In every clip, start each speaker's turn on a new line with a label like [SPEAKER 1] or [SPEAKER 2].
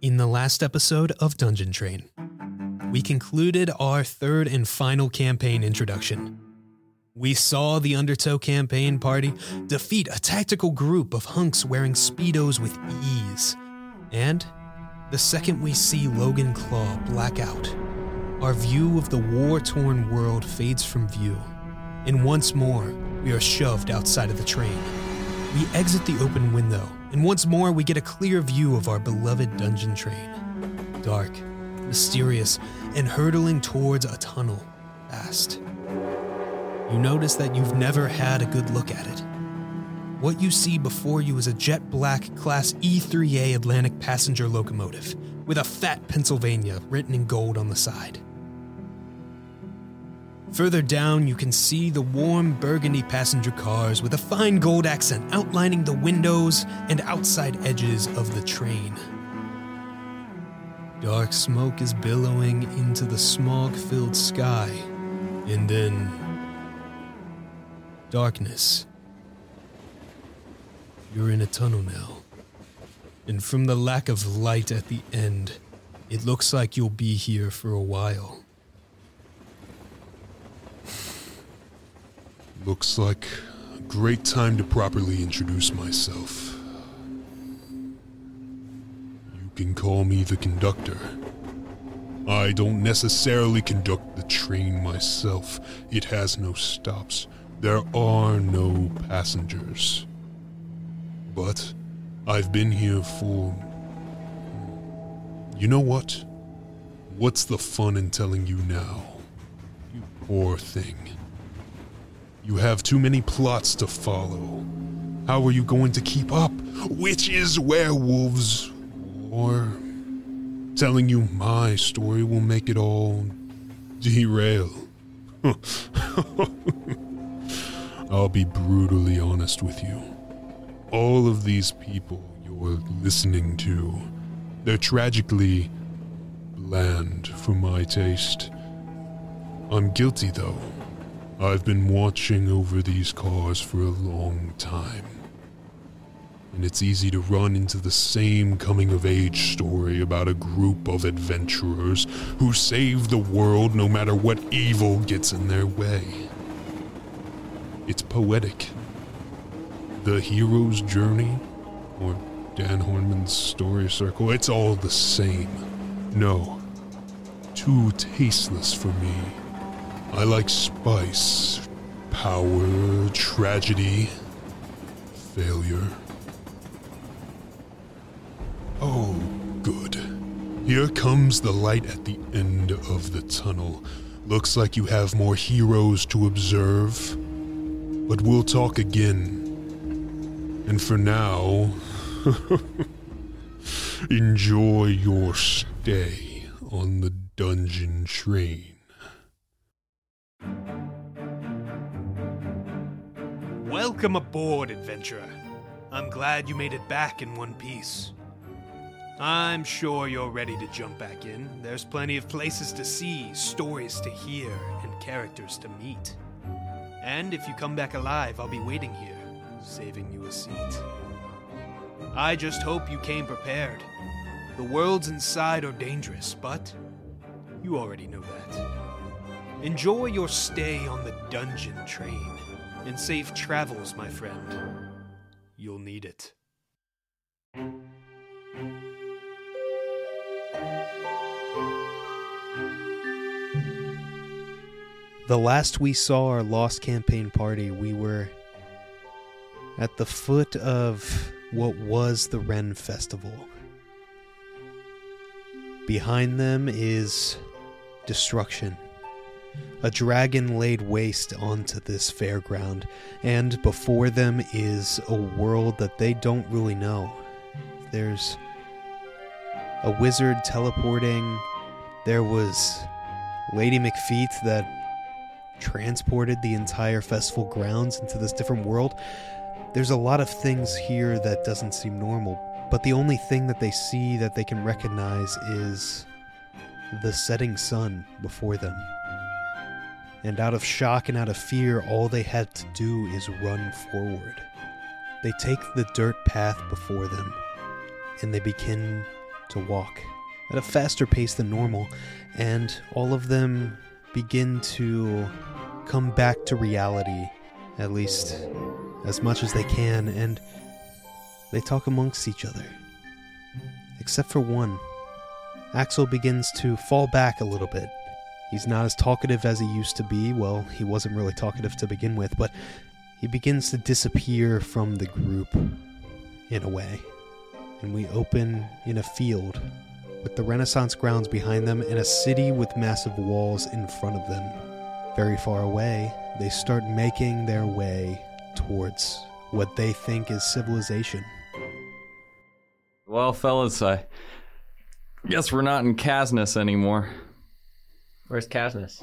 [SPEAKER 1] In the last episode of Dungeon Train, we concluded our third and final campaign introduction. We saw the Undertow campaign party defeat a tactical group of hunks wearing Speedos with ease. And the second we see Logan Claw black out, our view of the war torn world fades from view. And once more, we are shoved outside of the train. We exit the open window, and once more we get a clear view of our beloved dungeon train. Dark, mysterious, and hurtling towards a tunnel fast. You notice that you've never had a good look at it. What you see before you is a jet black Class E3A Atlantic passenger locomotive with a fat Pennsylvania written in gold on the side. Further down, you can see the warm burgundy passenger cars with a fine gold accent outlining the windows and outside edges of the train. Dark smoke is billowing into the smog filled sky, and then. darkness. You're in a tunnel now, and from the lack of light at the end, it looks like you'll be here for a while.
[SPEAKER 2] Looks like a great time to properly introduce myself. You can call me the conductor. I don't necessarily conduct the train myself. It has no stops. There are no passengers. But I've been here for. Hmm, you know what? What's the fun in telling you now? You poor thing. You have too many plots to follow. How are you going to keep up? Witches, werewolves, or telling you my story will make it all derail? I'll be brutally honest with you. All of these people you're listening to, they're tragically bland for my taste. I'm guilty though. I've been watching over these cars for a long time. And it's easy to run into the same coming of age story about a group of adventurers who save the world no matter what evil gets in their way. It's poetic. The hero's journey, or Dan Harmon's story circle, it's all the same. No, too tasteless for me. I like spice, power, tragedy, failure. Oh, good. Here comes the light at the end of the tunnel. Looks like you have more heroes to observe. But we'll talk again. And for now, enjoy your stay on the dungeon train.
[SPEAKER 1] Welcome aboard, adventurer. I'm glad you made it back in one piece. I'm sure you're ready to jump back in. There's plenty of places to see, stories to hear, and characters to meet. And if you come back alive, I'll be waiting here, saving you a seat. I just hope you came prepared. The worlds inside are dangerous, but you already know that. Enjoy your stay on the dungeon train. And safe travels, my friend. You'll need it. The last we saw our Lost Campaign party, we were at the foot of what was the Ren Festival. Behind them is destruction. A dragon laid waste onto this fairground, and before them is a world that they don't really know. There's a wizard teleporting, there was Lady McFeet that transported the entire festival grounds into this different world. There's a lot of things here that doesn't seem normal, but the only thing that they see that they can recognize is the setting sun before them. And out of shock and out of fear, all they had to do is run forward. They take the dirt path before them, and they begin to walk at a faster pace than normal, and all of them begin to come back to reality, at least as much as they can, and they talk amongst each other. Except for one. Axel begins to fall back a little bit. He's not as talkative as he used to be. Well, he wasn't really talkative to begin with, but he begins to disappear from the group in a way. And we open in a field with the Renaissance grounds behind them and a city with massive walls in front of them. Very far away, they start making their way towards what they think is civilization.
[SPEAKER 3] Well, fellas, I guess we're not in Casnus anymore.
[SPEAKER 4] Where's Casnus?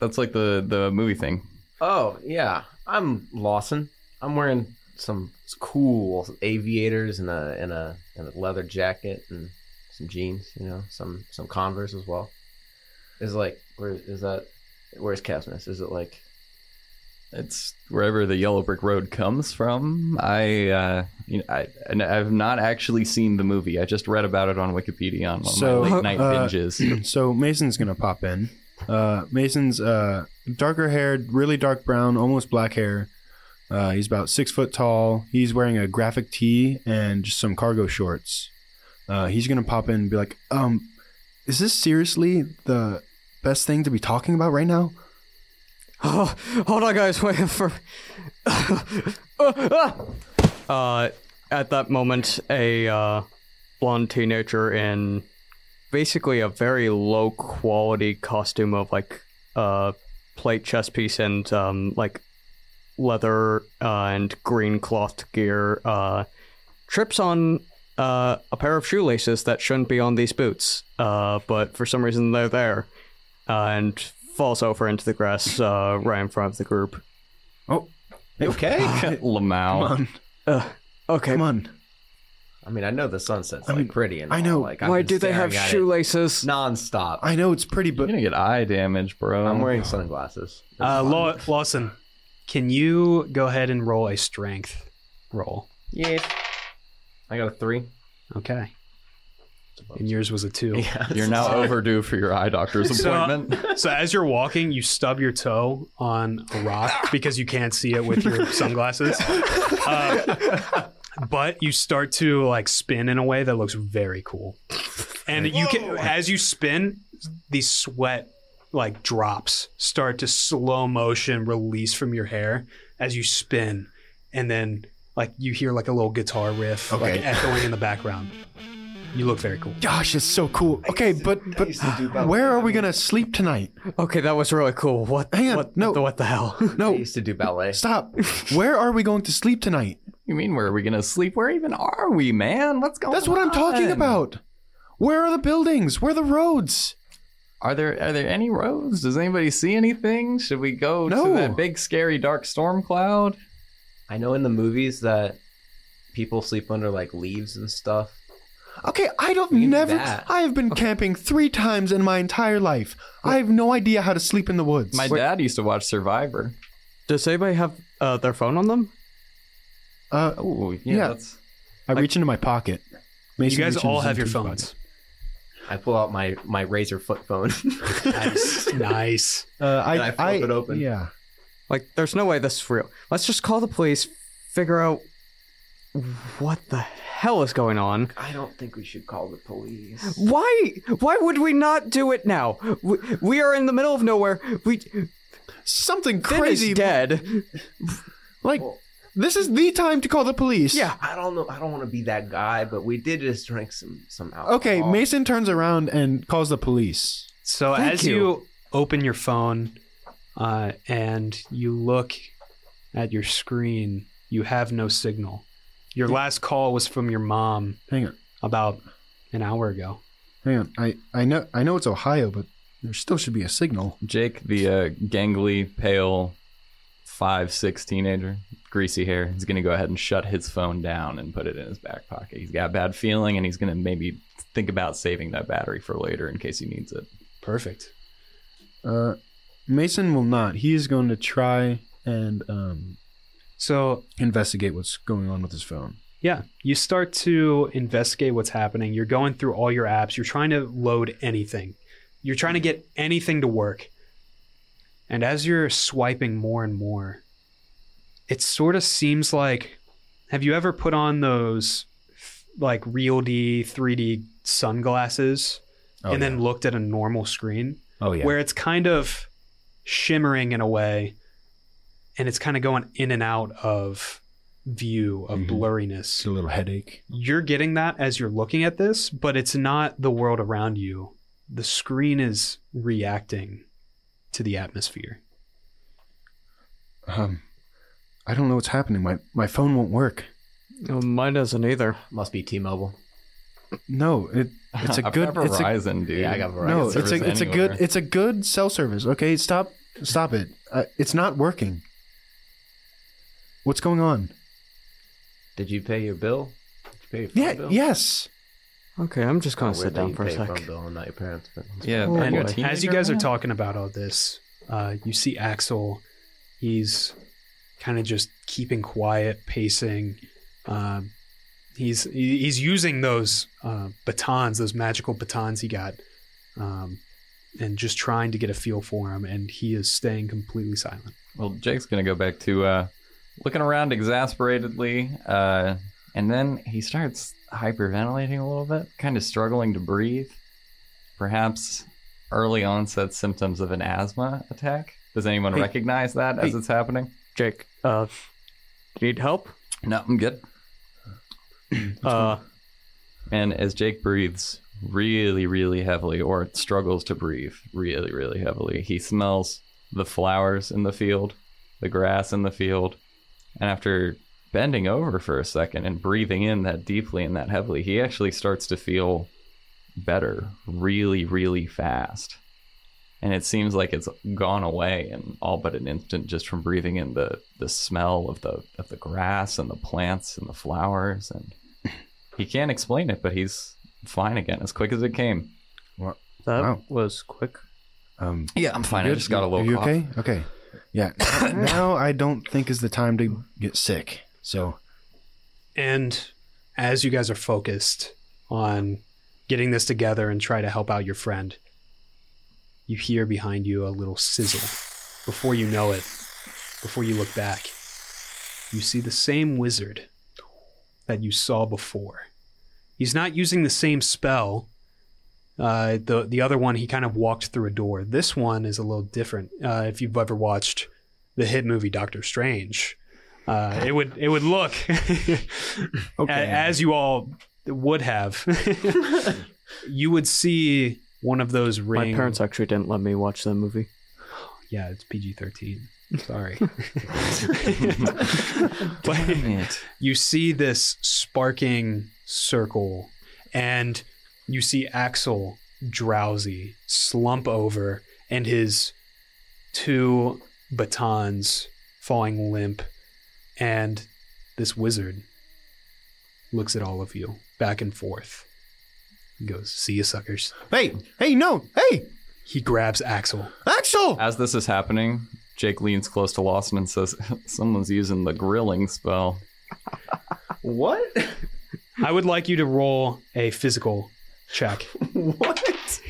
[SPEAKER 3] That's like the the movie thing.
[SPEAKER 4] Oh yeah, I'm Lawson. I'm wearing some cool aviators and a and a and a leather jacket and some jeans. You know, some some Converse as well. Is like where is that? Where's Casnus? Is it like
[SPEAKER 3] It's wherever the yellow brick road comes from. I, uh, you know, I, and I've not actually seen the movie. I just read about it on Wikipedia on one
[SPEAKER 5] So,
[SPEAKER 3] of my late night
[SPEAKER 5] uh,
[SPEAKER 3] binges.
[SPEAKER 5] so Mason's gonna pop in. Uh, Mason's uh, darker haired, really dark brown, almost black hair. Uh, he's about six foot tall. He's wearing a graphic tee and just some cargo shorts. Uh, he's gonna pop in and be like, "Um, is this seriously the best thing to be talking about right now?"
[SPEAKER 6] Oh, hold on, guys. Wait for. uh, at that moment, a uh, blonde teenager in basically a very low quality costume of like uh, plate chest piece and um, like leather uh, and green cloth gear uh, trips on uh, a pair of shoelaces that shouldn't be on these boots, uh, but for some reason they're there, uh, and falls over into the grass uh, right in front of the group.
[SPEAKER 5] Oh,
[SPEAKER 4] okay?
[SPEAKER 3] Lamau.
[SPEAKER 5] come on,
[SPEAKER 6] Uh, okay.
[SPEAKER 5] come on.
[SPEAKER 4] I mean, I know the sunset's like
[SPEAKER 5] mean,
[SPEAKER 4] pretty and
[SPEAKER 5] I
[SPEAKER 4] all,
[SPEAKER 5] know.
[SPEAKER 4] Like,
[SPEAKER 6] Why do they have
[SPEAKER 4] staring at it
[SPEAKER 6] shoelaces?
[SPEAKER 4] nonstop?
[SPEAKER 5] I know it's pretty, but You're
[SPEAKER 3] gonna get eye damage, bro.
[SPEAKER 4] I'm wearing sunglasses.
[SPEAKER 1] Uh, Law- Lawson, can you go ahead and roll a strength roll?
[SPEAKER 4] Yeah. I got a three.
[SPEAKER 1] Okay. And yours was a two.
[SPEAKER 4] Yeah.
[SPEAKER 3] You're now overdue for your eye doctor's appointment.
[SPEAKER 1] So as you're walking, you stub your toe on a rock because you can't see it with your sunglasses. Uh, but you start to like spin in a way that looks very cool. And you can as you spin, these sweat like drops start to slow motion release from your hair as you spin. And then like you hear like a little guitar riff like
[SPEAKER 5] Okay.
[SPEAKER 1] echoing in the background. You look very cool.
[SPEAKER 5] gosh, it's so cool. Okay, but but where are we gonna sleep tonight?
[SPEAKER 6] Okay, that was really cool. What?
[SPEAKER 5] Hang on,
[SPEAKER 6] What,
[SPEAKER 5] no.
[SPEAKER 6] the- what the hell?
[SPEAKER 4] I
[SPEAKER 5] No,
[SPEAKER 4] used to do ballet.
[SPEAKER 5] stop. Where are we going to sleep tonight?
[SPEAKER 3] you mean where are we gonna sleep? Where even are we, man? What's going on?
[SPEAKER 5] That's what I'm talking about. Where are the buildings? Where are the roads?
[SPEAKER 3] Are there are there any roads? Does anybody see anything? Should we go
[SPEAKER 5] No.
[SPEAKER 3] to that big scary dark storm cloud?
[SPEAKER 4] I know in the movies that people sleep under like leaves and stuff.
[SPEAKER 5] Okay, I don't
[SPEAKER 4] can do
[SPEAKER 5] never.
[SPEAKER 4] that.
[SPEAKER 5] I have been camping three times in my entire life. I have no idea how to sleep in the woods.
[SPEAKER 3] My dad used to watch Survivor.
[SPEAKER 6] Does anybody have uh, their phone on them?
[SPEAKER 5] uh,
[SPEAKER 3] Oh yeah,
[SPEAKER 5] Yeah.
[SPEAKER 3] that's
[SPEAKER 5] I reach into my pocket.
[SPEAKER 1] You guys
[SPEAKER 5] reaches
[SPEAKER 1] all have
[SPEAKER 5] into
[SPEAKER 1] your
[SPEAKER 5] his
[SPEAKER 1] phones.
[SPEAKER 4] I pull out my my Razr foot phone.
[SPEAKER 1] Nice. nice.
[SPEAKER 5] Uh, I,
[SPEAKER 4] And I flip it open.
[SPEAKER 5] Yeah.
[SPEAKER 6] Like, there's no way this is real. Let's just call the police, figure out what the hell is going on.
[SPEAKER 4] I don't think we should call the police.
[SPEAKER 6] Why? Why would we not do it now? We, we are in the middle of nowhere. We
[SPEAKER 5] Something crazy.
[SPEAKER 6] is dead.
[SPEAKER 5] Like
[SPEAKER 4] Well-
[SPEAKER 5] this is the time to call the police.
[SPEAKER 6] Yeah.
[SPEAKER 4] I don't know. I don't want to be that guy, but we did just drink some some alcohol.
[SPEAKER 5] Okay, Mason turns around and calls the police.
[SPEAKER 1] So
[SPEAKER 6] Thank
[SPEAKER 1] as
[SPEAKER 6] you.
[SPEAKER 1] you. open your phone uh, and you look at your screen, you have no signal. Your last call was from your mom
[SPEAKER 5] Hang on.
[SPEAKER 1] about an hour ago.
[SPEAKER 5] Hang on. I, I know I know it's Ohio, but there still should be a signal.
[SPEAKER 3] Jake, the uh, gangly, pale, five six teenager, greasy hair. He's gonna go ahead and shut his phone down and put it in his back pocket. He's got a bad feeling, and he's gonna maybe think about saving that battery for later in case he needs it.
[SPEAKER 1] Perfect.
[SPEAKER 5] Uh, Mason will not. He is going to try and um,
[SPEAKER 1] So
[SPEAKER 5] investigate what's going on with his phone.
[SPEAKER 1] Yeah, you start to investigate what's happening. You're going through all your apps. You're trying to load anything. You're trying to get anything to work. And as you're swiping more and more, it sort of seems like have you ever put on those like real D 3D sunglasses
[SPEAKER 5] Oh,
[SPEAKER 1] and
[SPEAKER 5] yeah.
[SPEAKER 1] then looked at a normal screen
[SPEAKER 5] oh yeah.
[SPEAKER 1] where it's kind of shimmering in a way and it's kind of going in and out of view of
[SPEAKER 5] Mhm.
[SPEAKER 1] blurriness
[SPEAKER 5] it's a little headache.
[SPEAKER 1] you're getting that as you're looking at this, but it's not the world around you. The screen is reacting to the atmosphere.
[SPEAKER 5] Um, I don't know what's happening. My my phone won't work.
[SPEAKER 6] Oh, mine doesn't either.
[SPEAKER 4] Must be T-Mobile.
[SPEAKER 5] No, it it's a
[SPEAKER 3] I've
[SPEAKER 5] good.
[SPEAKER 3] got
[SPEAKER 5] It's a,
[SPEAKER 3] Verizon, dude.
[SPEAKER 4] Yeah, I got Verizon.
[SPEAKER 5] no, it's
[SPEAKER 3] Service
[SPEAKER 5] a it's a good it's a good cell service. Okay, stop stop it. Uh, it's not working. What's going on?
[SPEAKER 4] Did you pay your bill? Did you pay your phone
[SPEAKER 5] Yeah.
[SPEAKER 4] bill?
[SPEAKER 5] Yes.
[SPEAKER 6] Okay, I'm just gonna
[SPEAKER 4] Oh,
[SPEAKER 6] sit down for a
[SPEAKER 4] pay
[SPEAKER 6] sec.
[SPEAKER 4] phone bill and not your parents. But
[SPEAKER 3] Yeah,
[SPEAKER 6] Oh,
[SPEAKER 3] are you a
[SPEAKER 6] boy.
[SPEAKER 1] as you guys are talking about all this, uh, you see Axel. He's kind of just keeping quiet, pacing. Um, he's he's using those uh, batons, those magical batons he got, um, and just trying to get a feel for him. And he is staying completely silent.
[SPEAKER 3] Well, Jake's gonna go back to uh, looking around exasperatedly, uh, and then he starts hyperventilating a little bit, kind of struggling to breathe. Perhaps early onset symptoms of an asthma attack. Does anyone
[SPEAKER 5] Hey.
[SPEAKER 3] recognize that as it's happening?
[SPEAKER 6] Jake, uh, need help?
[SPEAKER 3] No, I'm good.
[SPEAKER 6] Uh,
[SPEAKER 3] And as Jake breathes really, really heavily, or struggles to breathe really, really heavily, he smells the flowers in the field, the grass in the field. And after bending over for a second and breathing in that deeply and that heavily, he actually starts to feel better really, really fast. And it seems like it's gone away in all but an instant just from breathing in the, the smell of the of the grass and the plants and the flowers and he can't explain it, but he's fine again, as quick as it came.
[SPEAKER 6] that
[SPEAKER 5] Wow.
[SPEAKER 6] was quick.
[SPEAKER 5] Um,
[SPEAKER 3] Yeah, I'm fine. I just got a little
[SPEAKER 5] Are you
[SPEAKER 3] cough.
[SPEAKER 5] okay? Okay. Yeah. now I don't think is the time to get sick. So
[SPEAKER 1] And as you guys are focused on getting this together and try to help out your friend, you hear behind you a little sizzle. Before you know it, before you look back, you see the same wizard that you saw before. He's not using the same spell. Uh, the the other one, he kind of walked through a door. This one is a little different. Uh, if you've ever watched the hit movie Doctor Strange, uh, it would it would look
[SPEAKER 5] okay.
[SPEAKER 1] as you all would have. you would see one of those
[SPEAKER 6] rings.
[SPEAKER 1] My
[SPEAKER 6] parents actually didn't let me watch that movie.
[SPEAKER 1] Yeah, it's PG thirteen. Sorry.
[SPEAKER 3] Damn
[SPEAKER 1] but
[SPEAKER 3] it.
[SPEAKER 1] you see this sparking circle, and you see Axel drowsy, slump over, and his two batons falling limp, and this wizard looks at all of you back and forth. He goes, "See you, suckers."
[SPEAKER 5] hey, hey, no, hey,
[SPEAKER 1] He grabs Axel.
[SPEAKER 5] Axel.
[SPEAKER 3] As this is happening, Jake leans close to Lawson and says, Someone's using the grilling spell.
[SPEAKER 4] What?
[SPEAKER 1] I would like you to roll a physical check.
[SPEAKER 4] what?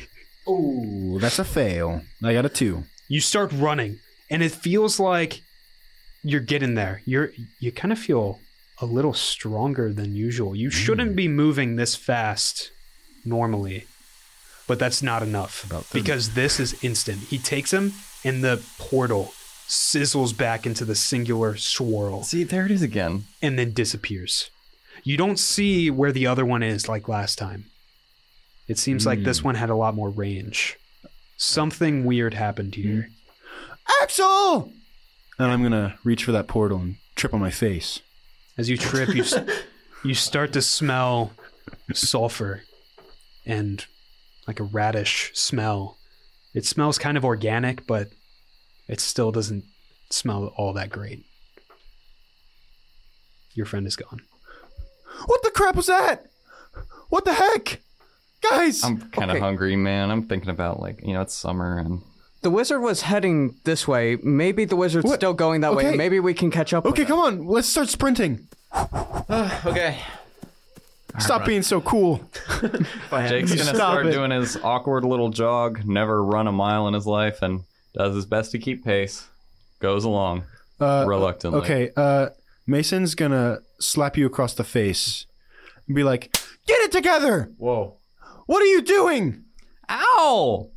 [SPEAKER 5] Oh, that's a fail. I got a two.
[SPEAKER 1] You start running, and it feels like you're getting there. You're you kind of feel a little stronger than usual. You mm. shouldn't be moving this fast normally, but that's not enough
[SPEAKER 5] About
[SPEAKER 1] because this is instant. He takes him, and the portal sizzles back into the singular swirl
[SPEAKER 3] See, there it is again.
[SPEAKER 1] and then disappears. You don't see where the other one is like last time. It seems like this hmm. one had a lot more range. Something weird happened here. Hmm.
[SPEAKER 5] Axel. And I'm gonna reach for that portal and trip on my face.
[SPEAKER 1] As you trip, you you start to smell sulfur and like a radish smell. It smells kind of organic, but it still doesn't smell all that great. Your friend is gone.
[SPEAKER 5] What the crap was that? What the heck, guys?
[SPEAKER 3] I'm kind of
[SPEAKER 6] Okay.
[SPEAKER 3] hungry, man. I'm thinking about, like, you know, it's summer and.
[SPEAKER 6] The wizard was heading this way. Maybe the wizard's
[SPEAKER 5] What?
[SPEAKER 6] still going that way.
[SPEAKER 5] Okay.
[SPEAKER 6] Maybe we can catch up.
[SPEAKER 5] okay, come on. Let's start sprinting.
[SPEAKER 4] okay.
[SPEAKER 5] Stop being so cool.
[SPEAKER 3] Jake's gonna
[SPEAKER 5] Stop
[SPEAKER 3] start
[SPEAKER 5] it.
[SPEAKER 3] doing his awkward little jog. Never run a mile in his life, and does his best to keep pace. Goes along
[SPEAKER 5] Uh,
[SPEAKER 3] reluctantly.
[SPEAKER 5] okay, uh, Mason's gonna slap you across the face and be like, "Get it together!
[SPEAKER 4] Whoa.
[SPEAKER 5] What are you doing,
[SPEAKER 3] Ow!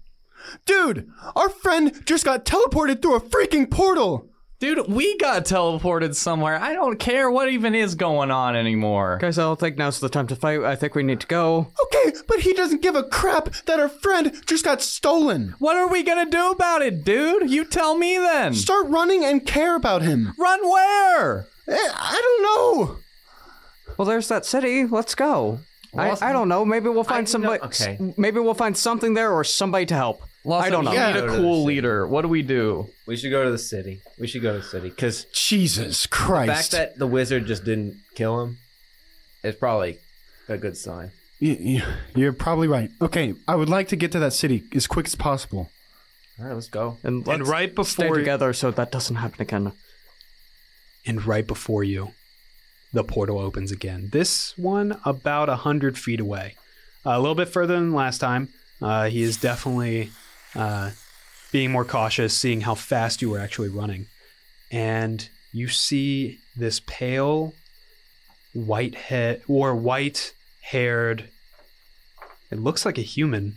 [SPEAKER 5] dude? Our friend just got teleported through a freaking portal."
[SPEAKER 3] Dude, we got teleported somewhere. I don't care what even is going on anymore.
[SPEAKER 6] Guys, I don't think now's the time to fight. I think we need to go.
[SPEAKER 5] Okay, but he doesn't give a crap that our friend just got stolen.
[SPEAKER 3] What are we gonna do about it, dude? You tell me then.
[SPEAKER 5] Start running and care about him.
[SPEAKER 3] Run where?
[SPEAKER 5] Eh, I don't know.
[SPEAKER 6] Well, there's that city. Let's go. I, I don't know. Maybe we'll find
[SPEAKER 4] know-
[SPEAKER 6] somebody.
[SPEAKER 4] okay.
[SPEAKER 6] Maybe we'll find something there or somebody to help. I don't know.
[SPEAKER 3] We need a cool leader. What do we do?
[SPEAKER 4] We should go to the city. We should go to the city because
[SPEAKER 5] Jesus Christ!
[SPEAKER 4] the fact that the wizard just didn't kill him is probably a good sign.
[SPEAKER 5] Y- y- You're probably right. Okay, I would like to get to that city as quick as possible.
[SPEAKER 4] All right, let's go.
[SPEAKER 6] And,
[SPEAKER 1] And
[SPEAKER 6] let's
[SPEAKER 1] right
[SPEAKER 6] stay together so that doesn't happen again.
[SPEAKER 1] and right before you, the portal opens again. This one about a hundred feet away, a little bit further than last time. Uh, he is definitely uh, being more cautious, seeing how fast you were actually running, and you see this pale, white head or white haired. It looks like a human.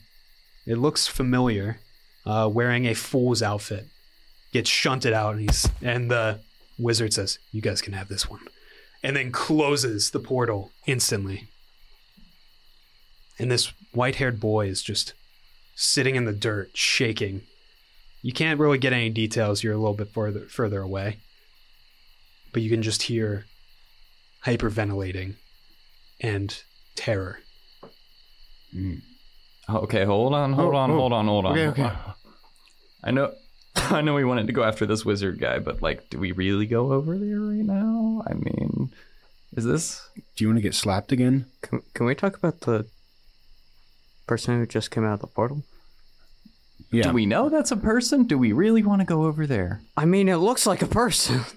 [SPEAKER 1] It looks familiar, uh, wearing a fool's outfit. Gets shunted out, and he's and the wizard says, "You guys can have this one," and then closes the portal instantly. And this white-haired boy is just sitting in the dirt, shaking. You can't really get any details. You're a little bit further further away, but you can just hear hyperventilating and terror. Hmm.
[SPEAKER 3] Oh, okay, hold on, hold
[SPEAKER 5] Oh,
[SPEAKER 3] on,
[SPEAKER 5] oh.
[SPEAKER 3] hold on, hold on.
[SPEAKER 5] Okay, okay.
[SPEAKER 3] I know I know we wanted to go after this wizard guy, but like do we really go over there right now? I mean, is this
[SPEAKER 5] Do you want to get slapped again?
[SPEAKER 6] Can, can we talk about the person who just came out of the portal?
[SPEAKER 5] Yeah.
[SPEAKER 3] Do we know that's a person? Do we really want to go over there?
[SPEAKER 6] I mean, it looks like a person.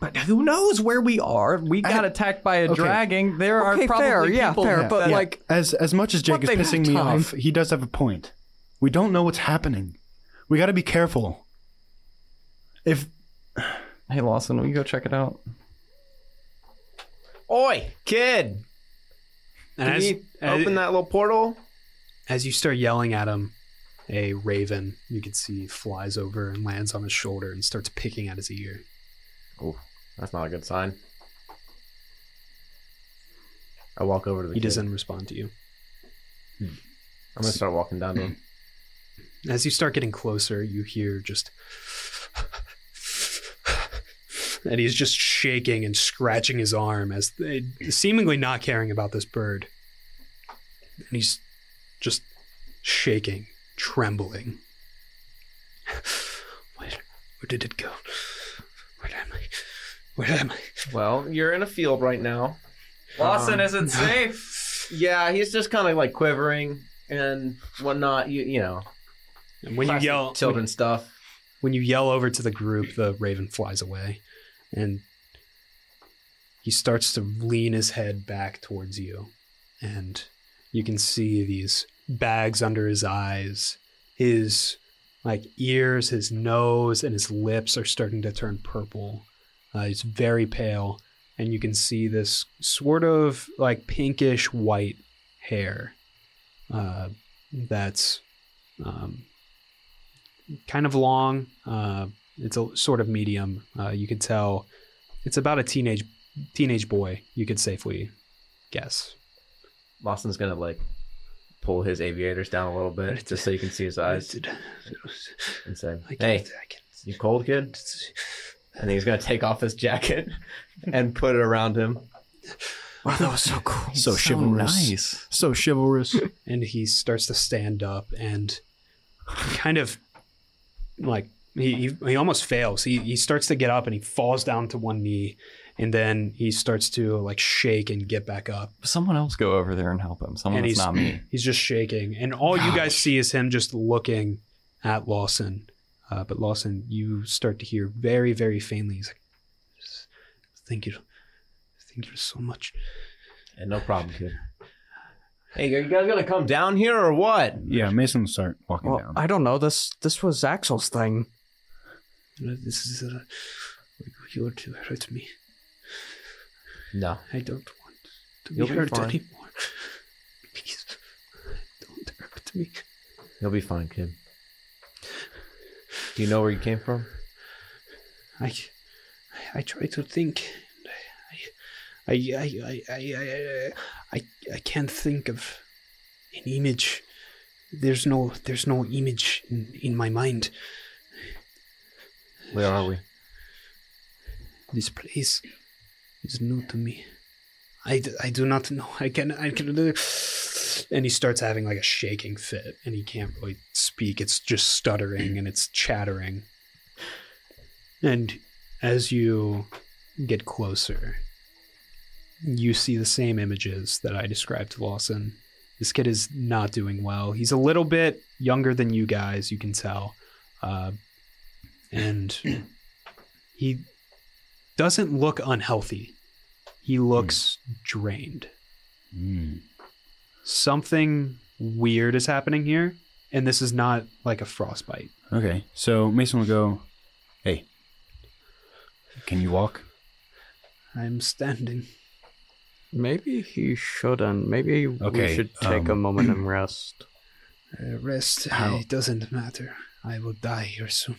[SPEAKER 3] But who knows where we are? We got attacked by a
[SPEAKER 5] okay.
[SPEAKER 3] dragon. There
[SPEAKER 6] Okay,
[SPEAKER 3] are probably
[SPEAKER 6] fair, yeah, fair,
[SPEAKER 3] that-
[SPEAKER 6] but,
[SPEAKER 3] that-
[SPEAKER 6] like-
[SPEAKER 5] as as much as Jake is pissing me
[SPEAKER 6] time.
[SPEAKER 5] off, he does have a point. We don't know what's happening. We got to be careful. If
[SPEAKER 3] Hey Lawson, will you go check it out?
[SPEAKER 4] Oi, kid!
[SPEAKER 1] And
[SPEAKER 4] Can
[SPEAKER 1] as,
[SPEAKER 4] you
[SPEAKER 1] as,
[SPEAKER 4] open that little portal?
[SPEAKER 1] as you start yelling at him, a raven you can see flies over and lands on his shoulder and starts picking at his ear.
[SPEAKER 4] Oh, that's not a good sign. I walk over to the
[SPEAKER 1] He
[SPEAKER 4] kid.
[SPEAKER 1] doesn't respond to you. Hmm.
[SPEAKER 4] I'm gonna start walking down to him.
[SPEAKER 1] As you start getting closer, you hear just. and he's just shaking and scratching his arm as seemingly not caring about this bird. And he's just shaking, trembling. Where, where did it go? Where am I? Where am I?
[SPEAKER 4] Well, you're in a field right now.
[SPEAKER 3] Lawson,
[SPEAKER 4] Um,
[SPEAKER 3] isn't safe?
[SPEAKER 4] Yeah, he's just kind of like quivering and whatnot. You you know,
[SPEAKER 1] And when you yell,
[SPEAKER 4] children stuff.
[SPEAKER 1] when you yell over to the group, the raven flies away, and he starts to lean his head back towards you, and you can see these bags under his eyes, his like ears, his nose, and his lips are starting to turn purple. Uh, he's very pale, and you can see this sort of like pinkish white hair uh, that's um, kind of long. Uh, it's a sort of medium. Uh, you could tell it's about a teenage teenage boy. You could safely guess.
[SPEAKER 4] Lawson's gonna like pull his aviators down a little bit just so you can see his eyes and say, "Hey,
[SPEAKER 1] I can't-
[SPEAKER 4] you cold, kid?" And then he's gonna take off his jacket and put it around him.
[SPEAKER 6] Wow, that was so cool.
[SPEAKER 5] so chivalrous,
[SPEAKER 3] nice.
[SPEAKER 5] so chivalrous.
[SPEAKER 1] and he starts to stand up and kind of like he, he, he almost fails he, he starts to get up and he falls down to one knee and then he starts to like shake and get back up
[SPEAKER 3] Someone else go over there and help him. Someone
[SPEAKER 1] and
[SPEAKER 3] that's
[SPEAKER 1] he's
[SPEAKER 3] not me.
[SPEAKER 1] he's just shaking and all you guys see is him just looking at lawson uh, but lawson you start to hear very very faintly he's like think you Thank you so much.
[SPEAKER 4] And no problem, kid. Hey, are you guys gonna come down here or what?
[SPEAKER 5] Yeah, Mason will start walking
[SPEAKER 6] Well,
[SPEAKER 5] down.
[SPEAKER 6] I don't know. This this was Axel's thing.
[SPEAKER 1] This is uh, you're to hurt me.
[SPEAKER 4] No.
[SPEAKER 1] I don't want to
[SPEAKER 4] You'll
[SPEAKER 1] be
[SPEAKER 4] be
[SPEAKER 1] hurt
[SPEAKER 4] fine.
[SPEAKER 1] anymore. Please, don't hurt me.
[SPEAKER 4] You'll be fine, kid. Do you know where you came from?
[SPEAKER 1] I, I try to think. I, I, I, I, I, can't think of an image. There's no, there's no image in, in my mind.
[SPEAKER 4] Where are we?
[SPEAKER 1] This place is new to me. I, d- I do not know. I can I can. And he starts having like a shaking fit, and he can't really speak. It's just stuttering and it's chattering. And as you get closer, you see the same images that I described to Lawson. This kid is not doing well. He's a little bit younger than you guys, you can tell. Uh, and he doesn't look unhealthy. He looks drained.
[SPEAKER 5] Mm.
[SPEAKER 1] Something weird is happening here, and this is not like a frostbite.
[SPEAKER 5] Okay, so Mason will go, Hey, can you walk?
[SPEAKER 1] I'm standing.
[SPEAKER 6] Maybe he shouldn't. Maybe
[SPEAKER 5] Okay,
[SPEAKER 6] we should take a
[SPEAKER 5] um,
[SPEAKER 6] moment and rest.
[SPEAKER 1] Uh, rest.
[SPEAKER 5] How-
[SPEAKER 1] It doesn't matter. I will die here soon.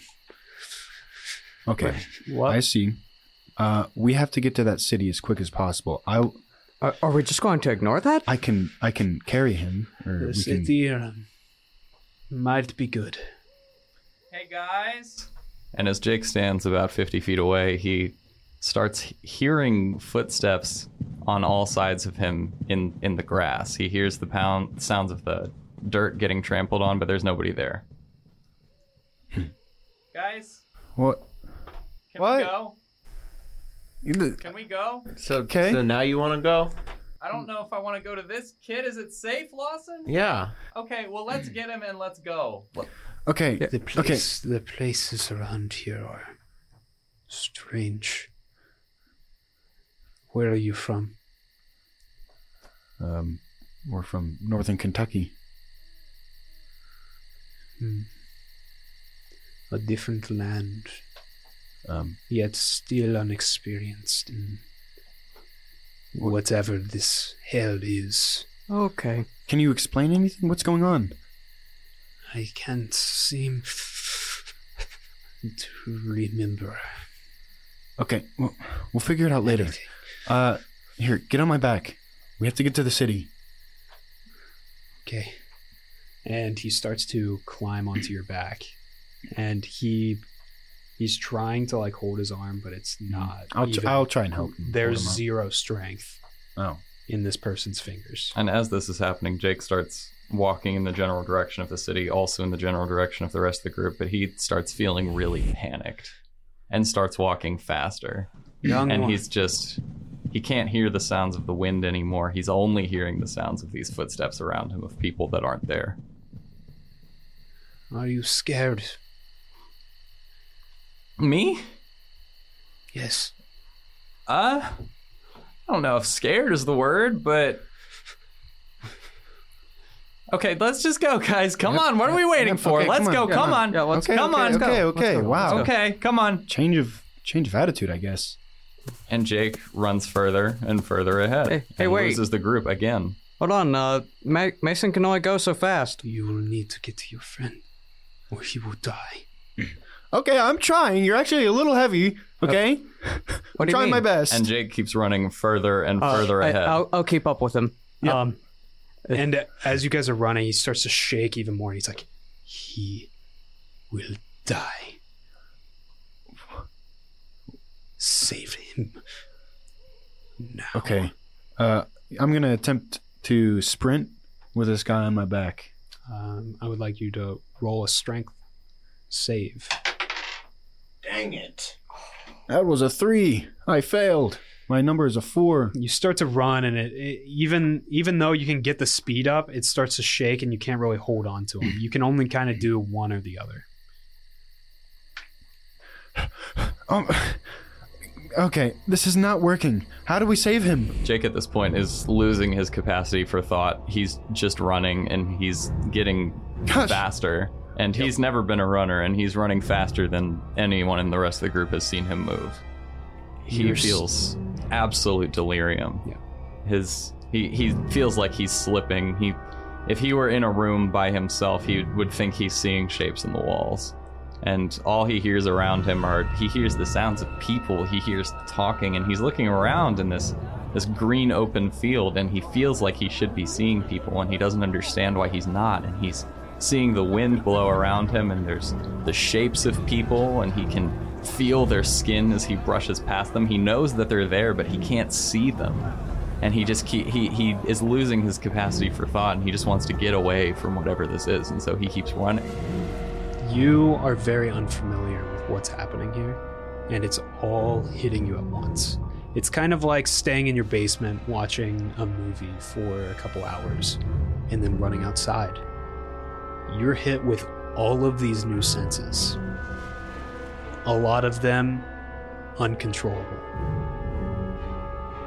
[SPEAKER 5] Okay,
[SPEAKER 6] What?
[SPEAKER 5] I see. Uh, we have to get to that city as quick as possible. I
[SPEAKER 6] Are, are we just going to ignore that?
[SPEAKER 5] I can I can carry him, or
[SPEAKER 1] The
[SPEAKER 5] we can.
[SPEAKER 1] city um, might be good.
[SPEAKER 3] Hey guys. And as Jake stands about 50 feet away, he starts hearing footsteps on all sides of him in, in the grass. He hears the pound sounds of the dirt getting trampled on, but there's nobody there. guys,
[SPEAKER 5] What?
[SPEAKER 3] can
[SPEAKER 5] What?
[SPEAKER 3] we go?
[SPEAKER 5] You-
[SPEAKER 3] Can we go?
[SPEAKER 4] So,
[SPEAKER 5] Okay.
[SPEAKER 4] so now you want to go?
[SPEAKER 3] I don't know if I want to go to this kid. Is it safe, Lawson?
[SPEAKER 4] Yeah.
[SPEAKER 3] Okay, well let's get him and let's go.
[SPEAKER 5] Okay,
[SPEAKER 1] The
[SPEAKER 5] okay.
[SPEAKER 1] place, the places around here are strange. Where are you from?
[SPEAKER 5] Um, we're from northern Kentucky.
[SPEAKER 1] Hmm. A different land,
[SPEAKER 5] Um,
[SPEAKER 1] yet still unexperienced in whatever this hell is.
[SPEAKER 6] Okay.
[SPEAKER 5] can you explain anything? What's going on?
[SPEAKER 1] I can't seem to remember.
[SPEAKER 5] Okay, well, we'll figure it out later.
[SPEAKER 1] Anything.
[SPEAKER 5] Uh, here, get on my back. We have to get to the city.
[SPEAKER 1] Okay. And he starts to climb onto your back. And he he's trying to like hold his arm, but it's not.
[SPEAKER 5] I'll tr-
[SPEAKER 1] even-
[SPEAKER 5] I'll try and help him.
[SPEAKER 1] There's
[SPEAKER 5] hold him
[SPEAKER 1] zero strength
[SPEAKER 5] Oh,
[SPEAKER 1] in this person's fingers.
[SPEAKER 3] And as this is happening, Jake starts walking in the general direction of the city, also in the general direction of the rest of the group, but he starts feeling really panicked and starts walking faster.
[SPEAKER 1] Young
[SPEAKER 3] and
[SPEAKER 1] one,
[SPEAKER 3] he's just he can't hear the sounds of the wind anymore. He's only hearing the sounds of these footsteps around him of people that aren't there.
[SPEAKER 1] are you scared?
[SPEAKER 3] Me?
[SPEAKER 1] Yes.
[SPEAKER 3] Uh I don't know if scared is the word, but Okay, let's just go, guys. Come
[SPEAKER 5] Yep,
[SPEAKER 3] on. What are we waiting
[SPEAKER 5] yep,
[SPEAKER 3] for?
[SPEAKER 5] okay,
[SPEAKER 3] let's
[SPEAKER 5] come
[SPEAKER 3] go. Come on.
[SPEAKER 6] Yeah, let's
[SPEAKER 5] okay,
[SPEAKER 3] come
[SPEAKER 5] okay,
[SPEAKER 3] on,
[SPEAKER 5] okay, okay. Wow.
[SPEAKER 3] Okay, come on.
[SPEAKER 5] Change of change of attitude, I guess.
[SPEAKER 3] And Jake runs further and further ahead.
[SPEAKER 6] Hey, hey,
[SPEAKER 3] and
[SPEAKER 6] wait.
[SPEAKER 3] loses the group again.
[SPEAKER 6] Hold on. Uh, Ma- Mason can only go so fast.
[SPEAKER 1] You will need to get to your friend, or he will die.
[SPEAKER 5] Okay, I'm trying. You're actually a little heavy. Okay,
[SPEAKER 6] What do you
[SPEAKER 5] trying
[SPEAKER 6] mean?
[SPEAKER 5] my best.
[SPEAKER 3] And Jake keeps running further and
[SPEAKER 6] Uh,
[SPEAKER 3] further
[SPEAKER 6] I-
[SPEAKER 3] ahead.
[SPEAKER 6] I'll, I'll keep up with him. Um,
[SPEAKER 1] And as you guys are running, he starts to shake even more. And he's like, "He will die. Save him now."
[SPEAKER 5] okay, uh, I'm gonna attempt to sprint with this guy on my back.
[SPEAKER 1] Um, I would like you to roll a strength save.
[SPEAKER 4] Dang it.
[SPEAKER 5] That was a three. I failed. My number is a four.
[SPEAKER 1] You start to run, and it, it even even though you can get the speed up, it starts to shake, and you can't really hold on to him. You can only kind of do one or the other.
[SPEAKER 5] Um, Okay, this is not working. How do we save him?
[SPEAKER 3] Jake at this point is losing his capacity for thought. He's just running and he's getting
[SPEAKER 5] Gosh.
[SPEAKER 3] faster. And he's never been a runner and he's running faster than anyone in the rest of the group has seen him move. He
[SPEAKER 1] You're s-
[SPEAKER 3] feels absolute delirium.
[SPEAKER 1] Yeah.
[SPEAKER 3] His he he feels like he's slipping. He if he were in a room by himself, he would think he's seeing shapes in the walls. And all he hears around him are he hears the sounds of people, he hears talking, and he's looking around in this this green open field and he feels like he should be seeing people and he doesn't understand why he's not and he's seeing the wind blow around him and there's the shapes of people and he can feel their skin as he brushes past them. He knows that they're there but he can't see them. And he just keep, he he is losing his capacity for thought and he just wants to get away from whatever this is and so he keeps running
[SPEAKER 1] You are very unfamiliar with what's happening here, and it's all hitting you at once. It's kind of like staying in your basement watching a movie for a couple hours and then running outside. You're hit with all of these new senses, a lot of them uncontrollable.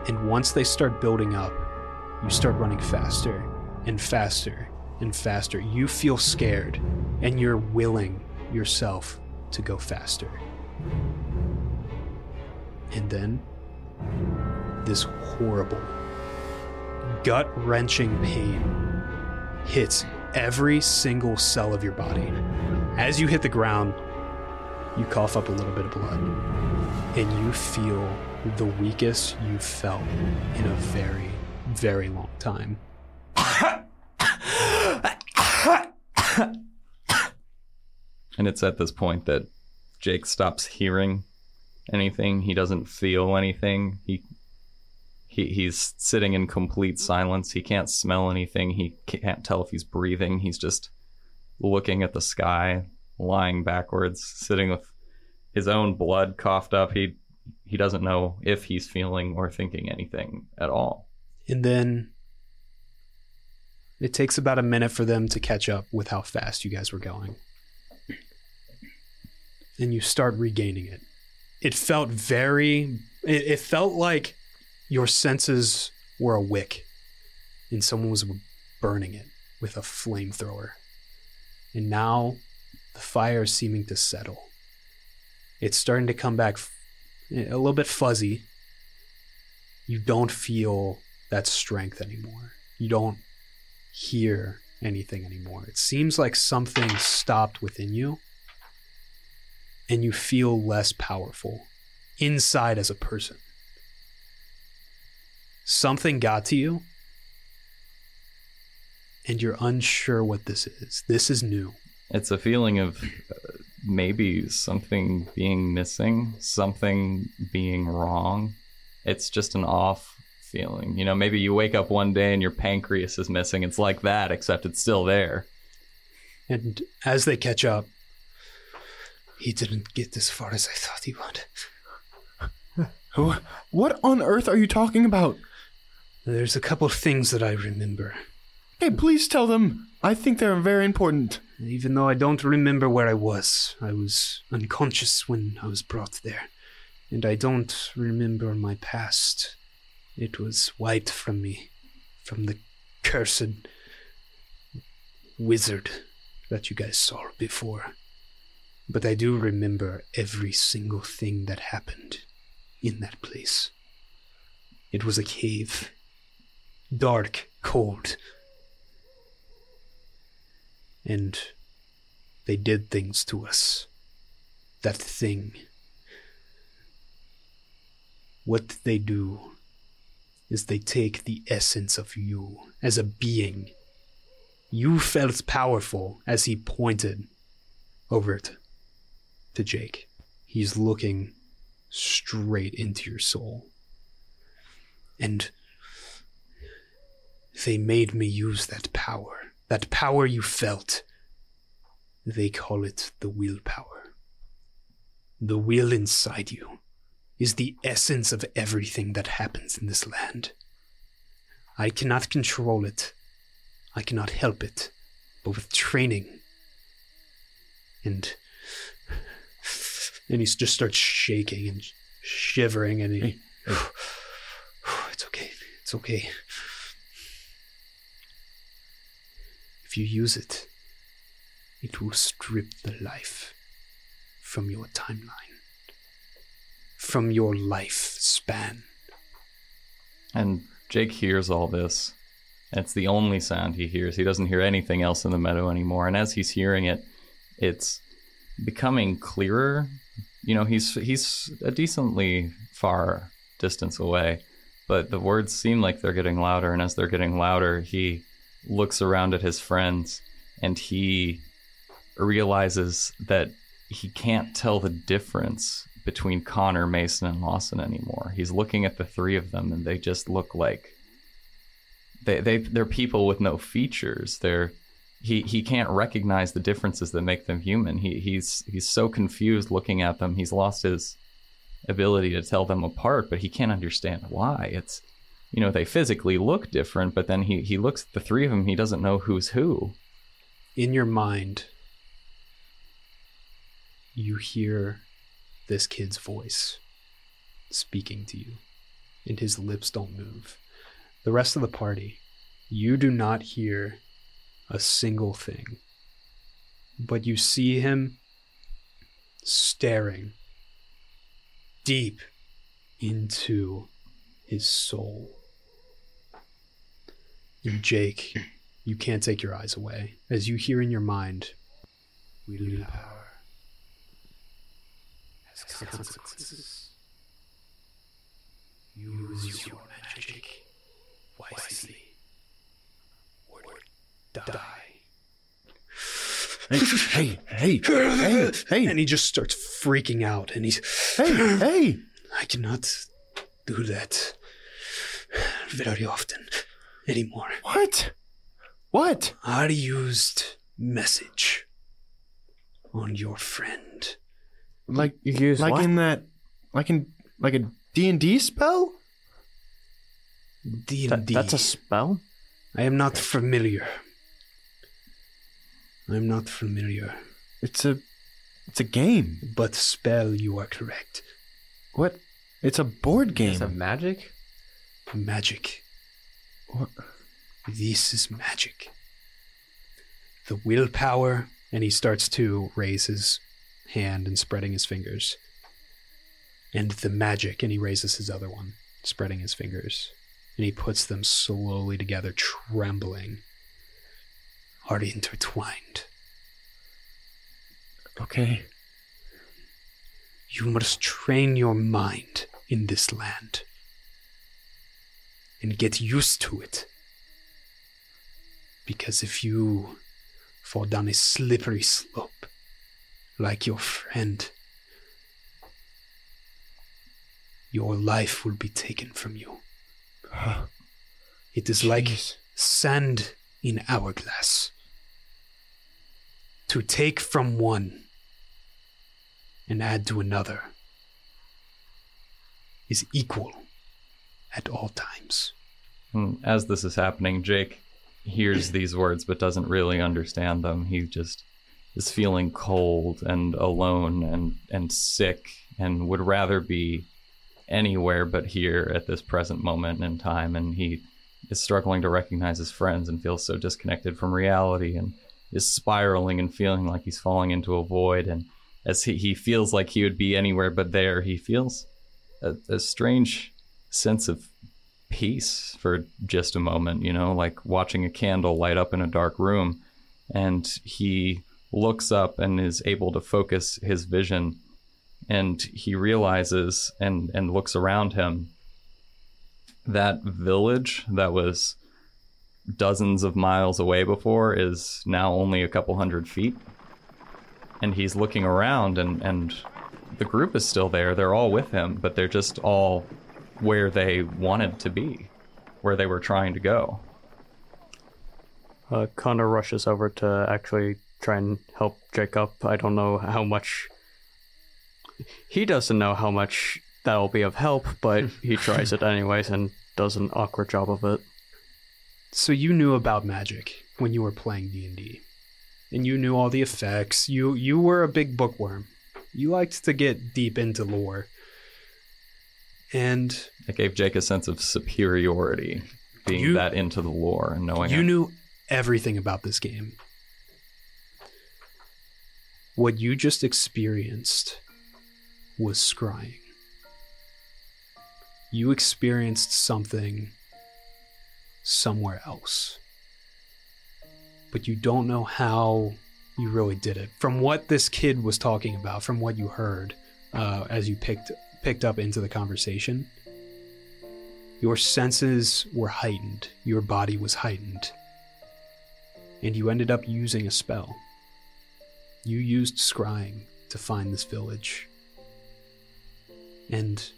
[SPEAKER 1] And once they start building up, you start running faster and faster and faster. You feel scared and you're willing yourself to go faster. And then this horrible, gut wrenching pain hits every single cell of your body. As you hit the ground, you cough up a little bit of blood, and you feel the weakest you've felt in a very, very long time.
[SPEAKER 3] And it's at this point that Jake stops hearing anything. He doesn't feel anything. He he he's sitting in complete silence. He can't smell anything. He can't tell if he's breathing. He's just looking at the sky, lying backwards, sitting with his own blood coughed up. He he doesn't know if he's feeling or thinking anything at all.
[SPEAKER 1] And then it takes about a minute for them to catch up with how fast you guys were going. And you start regaining it. It felt very, it, it felt like your senses were a wick and someone was burning it with a flamethrower. And now the fire is seeming to settle. It's starting to come back a little bit fuzzy. You don't feel that strength anymore. You don't hear anything anymore. It seems like something stopped within you and you feel less powerful inside as a person. Something got to you and you're unsure what this is. This is new.
[SPEAKER 3] It's a feeling of uh, maybe something being missing, something being wrong. It's just an off feeling. You know, maybe you wake up one day and your pancreas is missing. It's like that, except it's still there.
[SPEAKER 1] And as they catch up, he didn't get as far as I thought he would.
[SPEAKER 5] Who- What on earth are you talking about?
[SPEAKER 1] There's a couple of things that I remember.
[SPEAKER 5] Hey, please tell them. I think they're very important.
[SPEAKER 1] Even though I don't remember where I was, I was unconscious when I was brought there. And I don't remember my past. It was wiped from me, from the cursed wizard that you guys saw before. But I do remember every single thing that happened in that place. It was a cave. Dark, cold, and they did things to us. That thing. What they do is they take the essence of you as a being. You felt powerful as he pointed over it to Jake. He's looking straight into your soul. And they made me use that power. That power you felt. They call it the willpower. The will inside you is the essence of everything that happens in this land. I cannot control it. I cannot help it. But with training and and he just starts shaking and shivering, and he. it's okay. It's okay. If you use it, it will strip the life from your timeline, from your life span.
[SPEAKER 3] And Jake hears all this. It's the only sound he hears. He doesn't hear anything else in the meadow anymore. And as he's hearing it, it's becoming clearer. You know, he's he's a decently far distance away, but the words seem like they're getting louder. And as they're getting louder, he looks around at his friends and he realizes that he can't tell the difference between Connor, Mason, and Lawson anymore. He's looking at the three of them, and they just look like they they they're people with no features. They're he he can't recognize the differences that make them human. He he's he's so confused looking at them. He's lost his ability to tell them apart, but he can't understand why. It's you know they physically look different, but then he he looks at the three of them. He doesn't know who's who.
[SPEAKER 1] In your mind, you hear this kid's voice speaking to you, and his lips don't move. The rest of the party, you do not hear a single thing, but you see him staring deep into his soul. And Jake, you can't take your eyes away as you hear in your mind, willpower has consequences. Use your magic wisely die.
[SPEAKER 5] Hey, hey, hey, hey, hey,
[SPEAKER 1] And he just starts freaking out and he's
[SPEAKER 5] hey, hey.
[SPEAKER 1] I cannot do that very often anymore.
[SPEAKER 5] What? What?
[SPEAKER 1] I used message on your friend.
[SPEAKER 5] Like,
[SPEAKER 6] You use
[SPEAKER 5] like
[SPEAKER 6] what?
[SPEAKER 5] in that, like in, like a D and D spell?
[SPEAKER 1] D&D.
[SPEAKER 6] that's a spell.
[SPEAKER 1] I am not familiar. I'm not familiar.
[SPEAKER 5] It's a, it's a game.
[SPEAKER 1] But spell, you are correct.
[SPEAKER 5] What? It's a board game.
[SPEAKER 4] It's a magic?
[SPEAKER 1] Magic.
[SPEAKER 5] What?
[SPEAKER 1] This is magic. The willpower, and he starts to raise his hand and spreading his fingers. And the magic, and he raises his other one, spreading his fingers. And he puts them slowly together, trembling, are intertwined.
[SPEAKER 5] Okay.
[SPEAKER 1] You must train your mind in this land and get used to it. Because if you fall down a slippery slope like your friend, your life will be taken from you. It is like sand in hourglass. To take from one and add to another is equal at all times.
[SPEAKER 3] Hmm. As this is happening, Jake hears these words but doesn't really understand them. He just is feeling cold and alone and, and sick and would rather be anywhere but here at this present moment in time. And he is struggling to recognize his friends and feels so disconnected from reality and is spiraling and feeling like he's falling into a void. And as he, he feels like he would be anywhere but there, he feels a, a strange sense of peace for just a moment, you know, like watching a candle light up in a dark room. And he looks up and is able to focus his vision. And he realizes and, and looks around him that village that was dozens of miles away before is now only a couple hundred feet. And he's looking around and, and the group is still there. They're all with him, but they're just all where they wanted to be, where they were trying to go.
[SPEAKER 6] Uh, Connor rushes over to actually try and help Jacob. I don't know how much. He doesn't know how much that'll be of help, but he tries it anyways and does an awkward job of it.
[SPEAKER 1] So you knew about magic when you were playing D&D. And you knew all the effects. You you were a big bookworm. You liked to get deep into lore. And
[SPEAKER 3] It gave Jake a sense of superiority, being
[SPEAKER 1] You-
[SPEAKER 3] that into the lore and knowing
[SPEAKER 1] you
[SPEAKER 3] it.
[SPEAKER 1] knew everything about this game. What you just experienced was scrying. You experienced something somewhere else. But you don't know how you really did it. From what this kid was talking about, from what you heard uh, as you picked picked up into the conversation, your senses were heightened, your body was heightened, and you ended up using a spell. You used scrying to find this village. And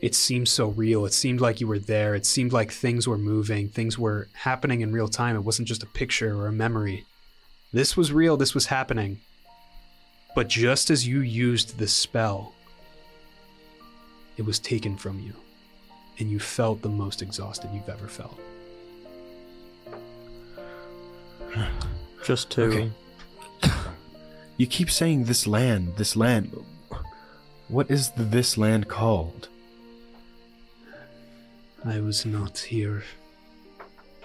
[SPEAKER 1] it seemed so real. It seemed like you were there. It seemed like things were moving, things were happening in real time. It wasn't just a picture or a memory. This was real, this was happening. But just as you used the spell, it was taken from you and you felt the most exhausted you've ever felt.
[SPEAKER 6] Just to
[SPEAKER 5] Okay. You keep saying this land, this land. What is the, this land called?
[SPEAKER 1] I was not here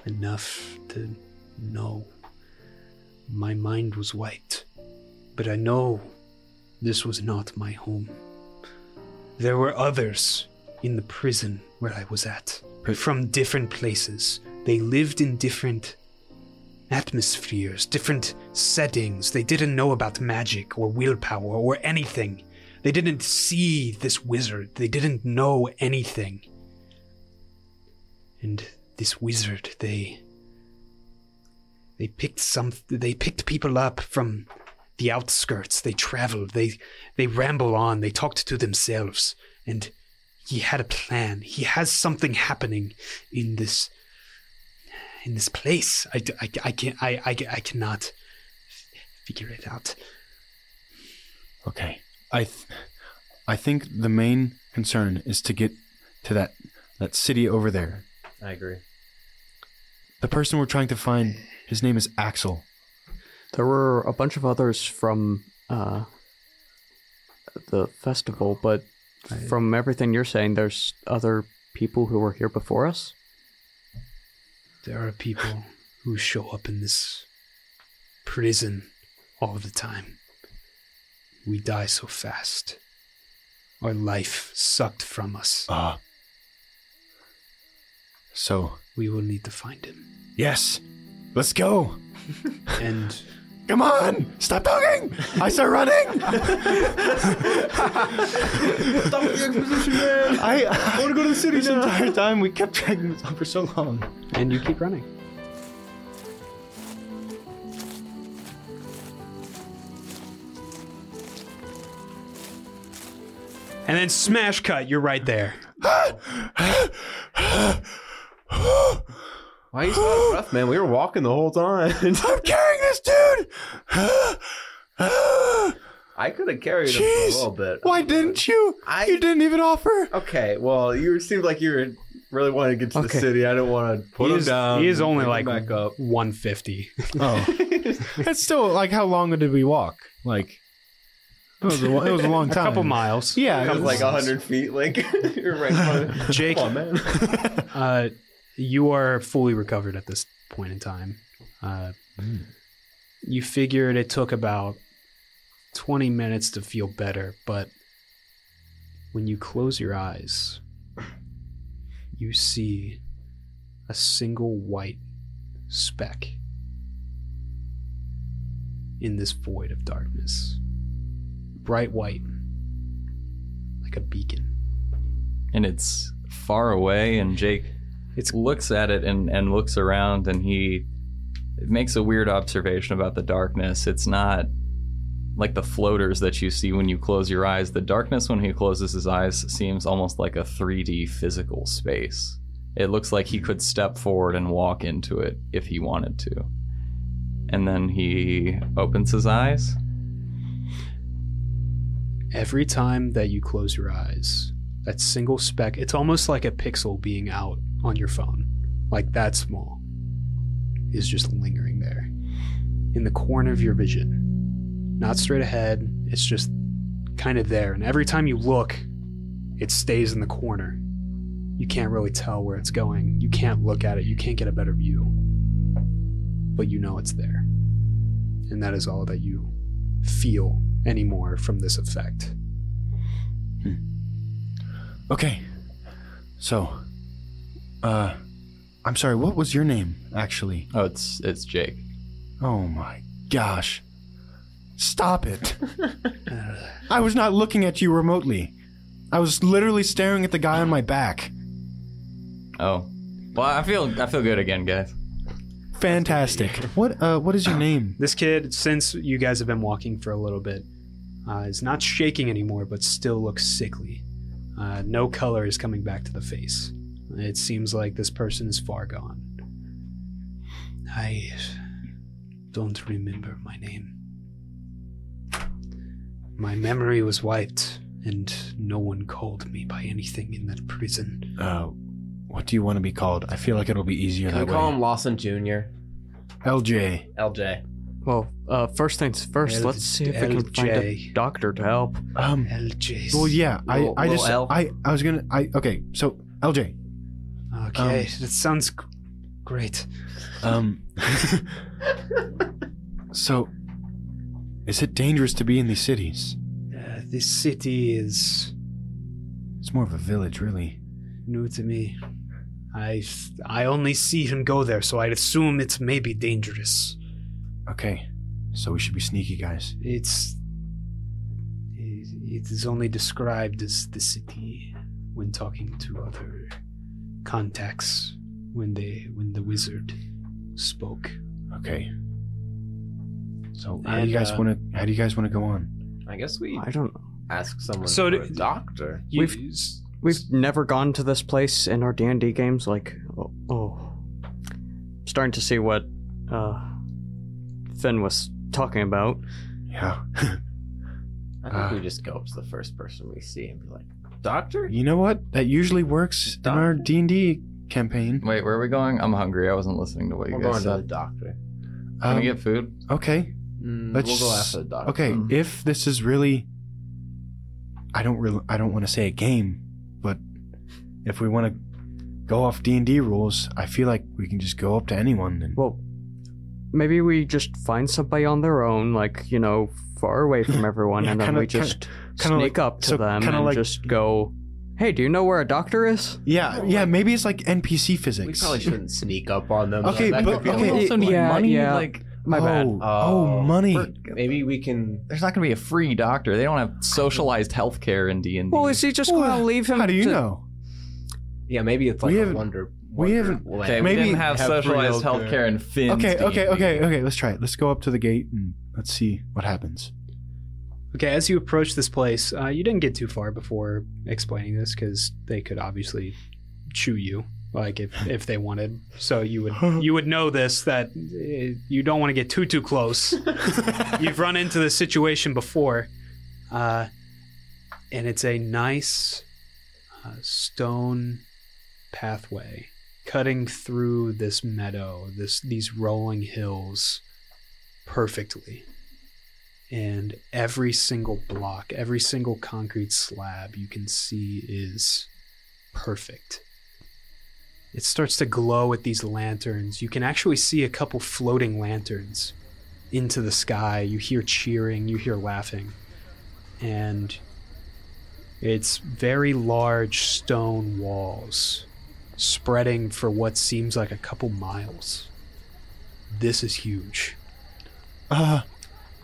[SPEAKER 1] enough to know. My mind was white, but I know this was not my home. There were others in the prison where I was at, from different places. They lived in different atmospheres, different settings. They didn't know about magic or willpower or anything. They didn't see this wizard. They didn't know anything. And this wizard, they they picked some they picked people up from the outskirts. They traveled. They they ramble on. They talked to themselves and he had a plan. He has something happening in this in this place. I, I, I can't I, I, I cannot figure it out.
[SPEAKER 5] Okay. I th- I think the main concern is to get to that that city over there.
[SPEAKER 4] I agree.
[SPEAKER 5] The person we're trying to find, his name is Axel.
[SPEAKER 6] There were a bunch of others from uh, the festival, but from everything you're saying, there's other people who were here before us.
[SPEAKER 1] There are people who show up in this prison all the time. We die so fast. Our life sucked from us.
[SPEAKER 5] Ah. So,
[SPEAKER 1] We will need to find him.
[SPEAKER 5] yes. Let's go.
[SPEAKER 1] And
[SPEAKER 5] Come on! Stop talking! I start running!
[SPEAKER 4] Stop with the exposition, man.
[SPEAKER 5] I, I want to go to the city this entire time. We kept dragging this on for so long.
[SPEAKER 1] and you keep running. And then smash cut, you're right there.
[SPEAKER 4] Why are you so out of breath, man? We were walking the whole time.
[SPEAKER 5] I'm carrying this dude!
[SPEAKER 4] I could have carried him for a little bit.
[SPEAKER 5] Why didn't you?
[SPEAKER 4] I-
[SPEAKER 5] You didn't even offer.
[SPEAKER 4] Okay, well, you seemed like you were really wanting to get to the
[SPEAKER 6] Okay.
[SPEAKER 4] city. I didn't want to put
[SPEAKER 1] he
[SPEAKER 4] him
[SPEAKER 1] is,
[SPEAKER 4] down.
[SPEAKER 1] he is only
[SPEAKER 4] pick
[SPEAKER 1] like
[SPEAKER 4] him back up.
[SPEAKER 1] 150.
[SPEAKER 5] Oh. That's still like how long did we walk? Like it was a, it was a long
[SPEAKER 1] A
[SPEAKER 5] time.
[SPEAKER 1] couple miles.
[SPEAKER 5] Yeah,
[SPEAKER 4] It was like hundred feet. Like you're right. in front of-
[SPEAKER 1] Jake,
[SPEAKER 4] Come on, man.
[SPEAKER 1] uh, you are fully recovered at this point in time. Uh, You figured it took about 20 minutes to feel better, but when you close your eyes, you see a single white speck in this void of darkness. Bright white, like a beacon.
[SPEAKER 3] and it's far away and jake
[SPEAKER 1] It's
[SPEAKER 3] looks at it and, and looks around and he makes a weird observation about the darkness. It's not like the floaters that you see when you close your eyes. The darkness when he closes his eyes seems almost like a 3d physical space. It looks like he could step forward and walk into it if he wanted to. And then he opens his eyes.
[SPEAKER 1] Every time that you close your eyes, that single speck, it's almost like a pixel being out on your phone, like that small, is just lingering there in the corner of your vision. Not straight ahead, it's just kind of there. And every time you look, It stays in the corner. You can't really tell where it's going. You can't look at it. You can't get a better view. But you know it's there. And that is all that you feel anymore from this effect. Hmm.
[SPEAKER 5] Okay. So, uh, I'm sorry. What was your name, actually?
[SPEAKER 3] Oh, it's it's Jake.
[SPEAKER 5] Oh my gosh! Stop it! I was not looking at you remotely. I was literally staring at the guy on my back.
[SPEAKER 3] Oh, well, I feel I feel good again, guys.
[SPEAKER 5] Fantastic. What? Uh, what is your name?
[SPEAKER 1] This kid, since you guys have been walking for a little bit, uh, is not shaking anymore, but still looks sickly. Uh, no color is coming back to the face. It seems like this person is far gone. I don't remember my name. My memory was wiped, and no one called me by anything in that prison.
[SPEAKER 5] Uh, what do you want to be called? I feel like it'll be easier
[SPEAKER 4] Can we
[SPEAKER 5] that
[SPEAKER 4] call him Lawson Jr.?
[SPEAKER 5] LJ.
[SPEAKER 4] LJ.
[SPEAKER 6] Well, uh, first things first,
[SPEAKER 1] L-
[SPEAKER 6] let's see if we can find a
[SPEAKER 1] LJ.
[SPEAKER 6] doctor to help.
[SPEAKER 5] Um.
[SPEAKER 1] LJ.
[SPEAKER 5] Well, yeah. I.
[SPEAKER 4] Little-
[SPEAKER 5] I
[SPEAKER 4] little
[SPEAKER 5] just.
[SPEAKER 4] L?
[SPEAKER 5] I. I was gonna. I. Okay. So LJ.
[SPEAKER 1] Okay, that sounds g- great.
[SPEAKER 5] Um. so, is it dangerous to be in these cities?
[SPEAKER 1] Uh, this city is
[SPEAKER 5] It's more of a village, really.
[SPEAKER 1] new to me. I I only see him go there, so I'd assume it's maybe dangerous.
[SPEAKER 5] Okay. So we should be sneaky, guys.
[SPEAKER 1] It's it it is only described as the city when talking to other contacts when they when the wizard spoke.
[SPEAKER 5] Okay. So how do you guys
[SPEAKER 1] uh,
[SPEAKER 5] want to? How do you guys want to go on?
[SPEAKER 4] I guess we
[SPEAKER 6] I don't
[SPEAKER 4] ask someone
[SPEAKER 1] So
[SPEAKER 4] for a doctor.
[SPEAKER 1] You-
[SPEAKER 6] We've- We've never gone to this place in our D&D games. Like, oh, oh. starting to see what uh, Finn was talking about.
[SPEAKER 5] Yeah.
[SPEAKER 4] I think
[SPEAKER 5] Uh,
[SPEAKER 4] we just go up to the first person we see and be like, Doctor?
[SPEAKER 5] you know what? That usually works in our D and D campaign.
[SPEAKER 3] Wait, where are we going? I'm hungry. I wasn't listening to what you
[SPEAKER 4] We're
[SPEAKER 3] guys
[SPEAKER 4] going to the
[SPEAKER 3] said.
[SPEAKER 4] doctor.
[SPEAKER 3] Can
[SPEAKER 5] Um,
[SPEAKER 3] we get food?
[SPEAKER 5] okay.
[SPEAKER 4] Mm,
[SPEAKER 5] Let's
[SPEAKER 4] we'll go after the doctor.
[SPEAKER 5] Okay,
[SPEAKER 3] Mhm.
[SPEAKER 5] if this is really, I don't really, I don't want to say a game, but if we want to go off D and D rules, I feel like we can just go up to anyone and
[SPEAKER 6] Well, maybe we just find somebody on their own, like, you know, far away from everyone,
[SPEAKER 5] Yeah,
[SPEAKER 6] and then
[SPEAKER 5] kinda-
[SPEAKER 6] we just
[SPEAKER 5] kinda
[SPEAKER 6] sneak
[SPEAKER 5] like-
[SPEAKER 6] up to
[SPEAKER 5] so
[SPEAKER 6] them
[SPEAKER 5] kinda
[SPEAKER 6] and
[SPEAKER 5] like-
[SPEAKER 6] just go, hey, do you know where a doctor is?
[SPEAKER 5] yeah, yeah, maybe it's like NPC physics.
[SPEAKER 4] We probably shouldn't sneak up on them.
[SPEAKER 5] Okay,
[SPEAKER 4] That
[SPEAKER 5] but-
[SPEAKER 4] could
[SPEAKER 5] okay,
[SPEAKER 3] also need
[SPEAKER 6] yeah,
[SPEAKER 3] money.
[SPEAKER 6] yeah.
[SPEAKER 3] Like,
[SPEAKER 6] My oh, bad.
[SPEAKER 5] oh, oh, money.
[SPEAKER 3] we're-
[SPEAKER 4] Maybe we can.
[SPEAKER 3] there's not going to be a free doctor. They don't have socialized healthcare in D and D.
[SPEAKER 6] Well, is he just going to leave him?
[SPEAKER 5] How do you
[SPEAKER 6] to-
[SPEAKER 5] know?
[SPEAKER 4] Yeah, maybe it's like
[SPEAKER 5] We
[SPEAKER 4] a
[SPEAKER 5] haven't-
[SPEAKER 4] wonder.
[SPEAKER 5] We haven't-
[SPEAKER 4] land.
[SPEAKER 3] Okay,
[SPEAKER 5] Maybe
[SPEAKER 3] we didn't have,
[SPEAKER 4] have
[SPEAKER 3] socialized
[SPEAKER 4] healthcare.
[SPEAKER 3] healthcare in Finn's
[SPEAKER 5] Okay,
[SPEAKER 3] D&D.
[SPEAKER 5] okay, okay, okay. Let's try it. Let's go up to the gate and let's see what happens.
[SPEAKER 1] Okay, as you approach this place, uh, you didn't get too far before explaining this because they could obviously chew you, like if if they wanted. So you would you would know this that uh, you don't want to get too too close. You've run into this situation before, uh, and it's a nice uh, stone pathway cutting through this meadow, this these rolling hills, perfectly and every single block, every single concrete slab you can see is perfect. It starts to glow with these lanterns. You can actually see a couple floating lanterns into the sky. You hear cheering, you hear laughing. And it's very large stone walls spreading for what seems like a couple miles. This is huge.
[SPEAKER 5] Uh,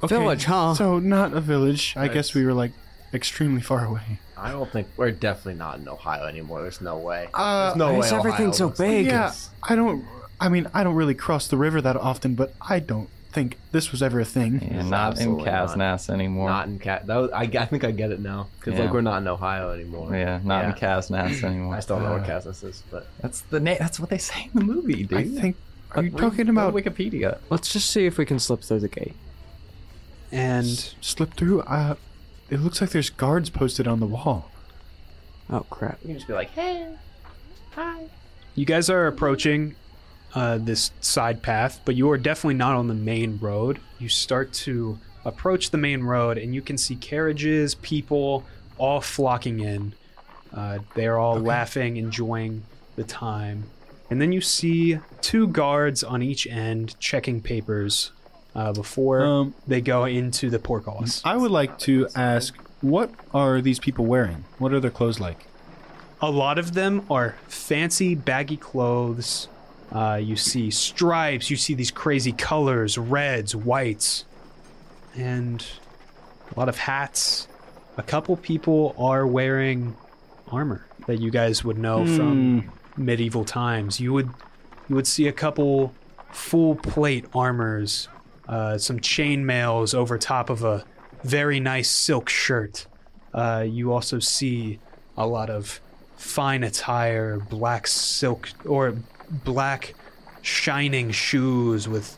[SPEAKER 5] okay.
[SPEAKER 6] Village, huh?
[SPEAKER 5] So not a village. I guess we were like extremely far away.
[SPEAKER 4] I don't think we're definitely not in Ohio anymore. There's no way.
[SPEAKER 5] Uh,
[SPEAKER 4] There's no
[SPEAKER 6] why
[SPEAKER 4] way.
[SPEAKER 6] is everything
[SPEAKER 4] Ohio
[SPEAKER 6] so
[SPEAKER 4] looks like
[SPEAKER 6] big?
[SPEAKER 5] yeah. I don't. I mean, I don't really cross the river that often, but I don't think this was ever a thing.
[SPEAKER 3] Yeah,
[SPEAKER 4] It's
[SPEAKER 3] not in
[SPEAKER 4] absolutely not.
[SPEAKER 3] Kansas anymore.
[SPEAKER 4] Not in cat. That was, I, I think I get it now because
[SPEAKER 3] Yeah.
[SPEAKER 4] like we're not in Ohio anymore.
[SPEAKER 3] yeah, not in
[SPEAKER 4] Yeah.
[SPEAKER 3] Kansas anymore.
[SPEAKER 4] I still don't know where
[SPEAKER 5] Uh,
[SPEAKER 4] Casas is, but
[SPEAKER 3] That's the name. That's what they say in the movie, dude.
[SPEAKER 5] I think. Are you talking
[SPEAKER 3] go
[SPEAKER 5] about
[SPEAKER 3] Wikipedia?
[SPEAKER 6] Let's just see if we can slip through the gate.
[SPEAKER 1] And
[SPEAKER 5] s- slip through? Uh, it looks like there's guards posted on the wall.
[SPEAKER 6] Oh, crap.
[SPEAKER 4] you can just be like, hey, hi.
[SPEAKER 1] You guys are approaching uh, this side path, but you are definitely not on the main road. You start to approach the main road, and you can see carriages, people all flocking in. Uh, they're all laughing, enjoying the time. And then you see two guards on each end checking papers uh, before
[SPEAKER 5] Um,
[SPEAKER 1] they go into the portcullis.
[SPEAKER 5] I would like to ask, what are these people wearing? What are their clothes like?
[SPEAKER 1] A lot of them are fancy, baggy clothes. Uh, you see stripes, you see these crazy colors reds, whites, and a lot of hats. A couple people are wearing armor that you guys would know from medieval times. You would you would see a couple full plate armors, uh, some chain mails over top of a very nice silk shirt. Uh, you also see a lot of fine attire, black silk or black shining shoes with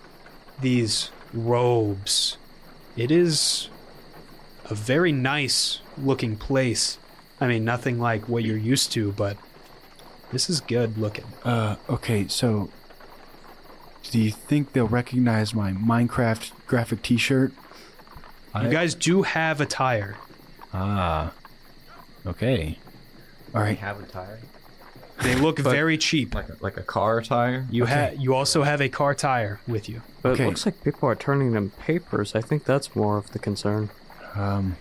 [SPEAKER 1] these robes. It is a very nice looking place. I mean, nothing like what you're used to, but this is good looking.
[SPEAKER 5] Uh, okay, so do you think they'll recognize my Minecraft graphic T-shirt?
[SPEAKER 1] You guys do have attire.
[SPEAKER 5] Ah, okay. All right.
[SPEAKER 4] We have a tire.
[SPEAKER 1] They look very cheap.
[SPEAKER 3] Like a, like a car tire.
[SPEAKER 1] You have you also have a car tire with you.
[SPEAKER 6] But
[SPEAKER 5] Okay.
[SPEAKER 6] it looks like people are turning them papers. I think that's more of the concern.
[SPEAKER 5] Um,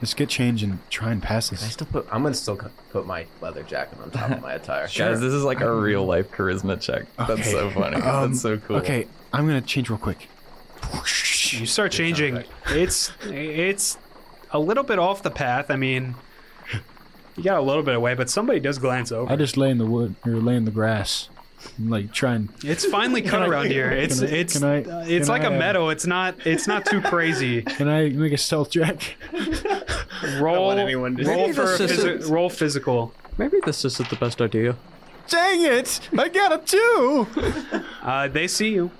[SPEAKER 5] let's get changed and try and pass
[SPEAKER 4] I
[SPEAKER 5] this.
[SPEAKER 4] still put. I'm gonna still co- put my leather jacket on top of my attire.
[SPEAKER 3] Guys, this is like a real life charisma check. That's
[SPEAKER 5] Okay.
[SPEAKER 3] so funny.
[SPEAKER 5] Um,
[SPEAKER 3] That's so cool.
[SPEAKER 5] Okay, I'm gonna change real quick.
[SPEAKER 1] You start changing. It's it's a little bit off the path. I mean, you got a little bit away, but somebody does glance over.
[SPEAKER 5] I just lay in the wood or lay in the grass, and, like try and
[SPEAKER 1] It's finely cut around here. It's
[SPEAKER 5] Can I-
[SPEAKER 1] it's
[SPEAKER 5] can I-
[SPEAKER 1] uh, it's
[SPEAKER 5] can
[SPEAKER 1] like a
[SPEAKER 5] I, uh,
[SPEAKER 1] meadow. It's not it's not too crazy.
[SPEAKER 5] can I make a stealth check?
[SPEAKER 1] Roll
[SPEAKER 4] anyone to-
[SPEAKER 1] roll
[SPEAKER 6] Maybe
[SPEAKER 1] for
[SPEAKER 6] this
[SPEAKER 1] physi-
[SPEAKER 6] isn't-
[SPEAKER 1] roll physical.
[SPEAKER 6] Maybe this isn't the best idea.
[SPEAKER 5] Dang it! I got a two.
[SPEAKER 1] Uh, they see you.